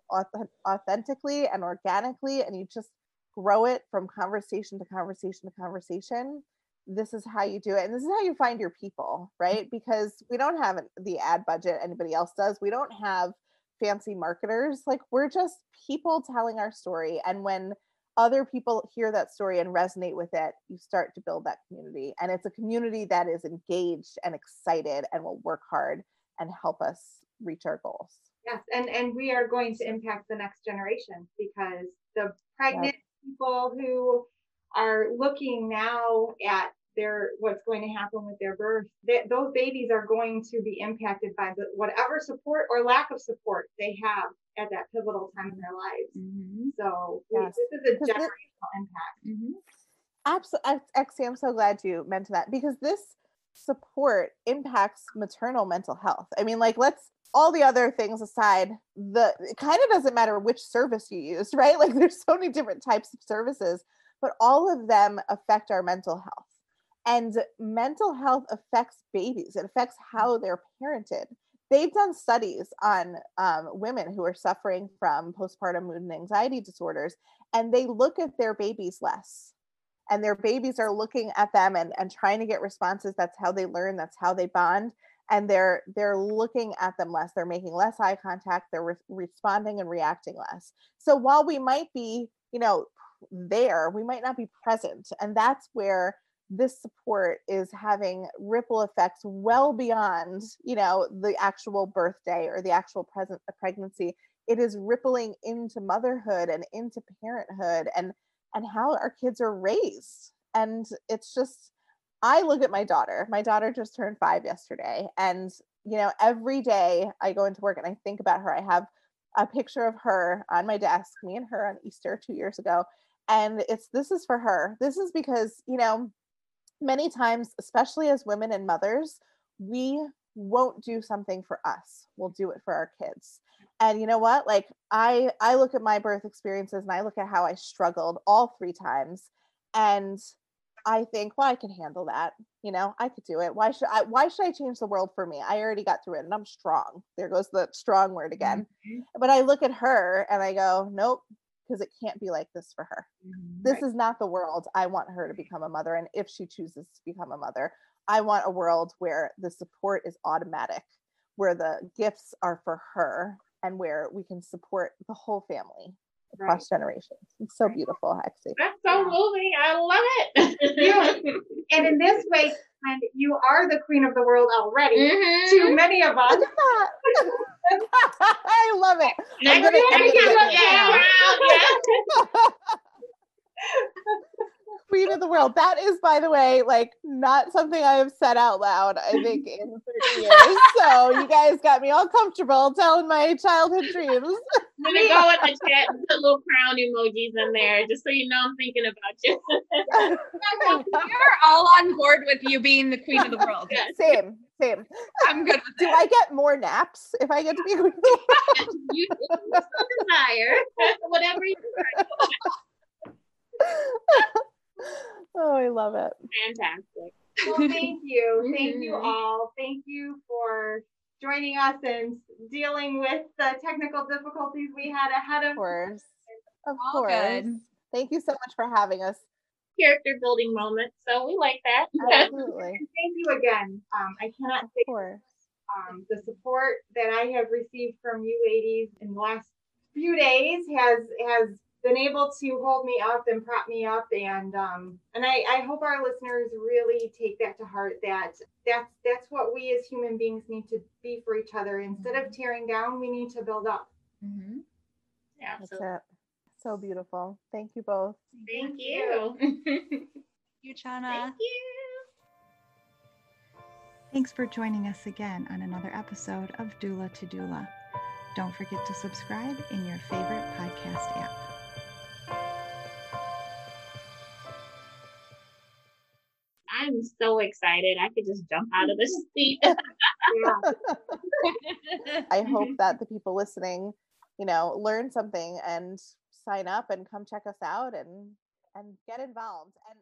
authentically and organically and you just grow it from conversation to conversation to conversation this is how you do it and this is how you find your people right? Because we don't have the ad budget anybody else does. We don't have fancy marketers. Like we're just people telling our story and when other people hear that story and resonate with it you start to build that community and it's a community that is engaged and excited and will work hard and help us reach our goals. Yes, and and we are going to impact the next generation because the pregnant people who are looking now at their what's going to happen with their birth that those babies are going to be impacted by the, whatever support or lack of support they have at that pivotal time in their lives. Mm-hmm. So Yes. this is a generational impact. Mm-hmm. Absolutely, Exie, I'm so glad you mentioned that because this support impacts maternal mental health. I mean, like, let's all the other things aside, the it kind of doesn't matter which service you use, right? Like, there's so many different types of services, but all of them affect our mental health. And mental health affects babies, it affects how they're parented. They've done studies on um, women who are suffering from postpartum mood and anxiety disorders, and they look at their babies less and their babies are looking at them and, and trying to get responses that's how they learn that's how they bond and they're they're looking at them less they're making less eye contact they're re- responding and reacting less so while we might be you know there we might not be present and that's where this support is having ripple effects well beyond you know the actual birthday or the actual present pregnancy it is rippling into motherhood and into parenthood and and how our kids are raised. And it's just, I look at my daughter. My daughter just turned five yesterday. And, you know, every day I go into work and I think about her. I have a picture of her on my desk, me and her on Easter two years ago. And it's this is for her. This is because, you know, many times, especially as women and mothers, we won't do something for us. We'll do it for our kids and you know what like i i look at my birth experiences and i look at how i struggled all three times and i think well i can handle that you know i could do it. Why should i why should i change the world for me? I already got through it and i'm strong. There goes the strong word again. Mm-hmm. But i look at her and i go nope because it can't be like this for her. Mm-hmm. This is not the world i want her to become a mother and if she chooses to become a mother i want a world where the support is automatic where the gifts are for her and where we can support the whole family across generations. It's so beautiful, actually. That's so moving. I love it. And in this way, and you are the queen of the world already Mhm. to many of us. Look at that. I love it. Next I'm gonna- I'm gonna can get look this at down. around, yeah. Queen of the world. That is, by the way, like not something I have said out loud, I think, in 30 years. So you guys got me all comfortable telling my childhood dreams. I'm gonna go in the chat and put little crown emojis in there just so you know I'm thinking about you. We're all on board with you being the queen of the world. Yes. same, same. I'm good with Do it. I get more naps if I get to be queen of the world? you you desire whatever you oh, I love it. fantastic. Well, thank you. Thank you Mhm. all. Thank you for joining us and dealing with the technical difficulties we had ahead Of of course. Of All course. good. Thank you so much for having us. Character building moment. So we like that. Absolutely. Thank you again. Um, I cannot say course. um, the support that I have received from you ladies in the last few days has has been able to hold me up and prop me up and um, and I, I hope our listeners really take that to heart that that's that's what we as human beings need to be for each other instead of tearing down we need to build up Yeah, That's so it. So beautiful. Thank you both. thank you. You, Chana. Thank you. Thanks for joining us again on another episode of Doula to Doula. Don't forget to subscribe in your favorite podcast app. I'm so excited. I could just jump out of the seat. I hope that the people listening, you know, learn something and sign up and come check us out and and get involved. And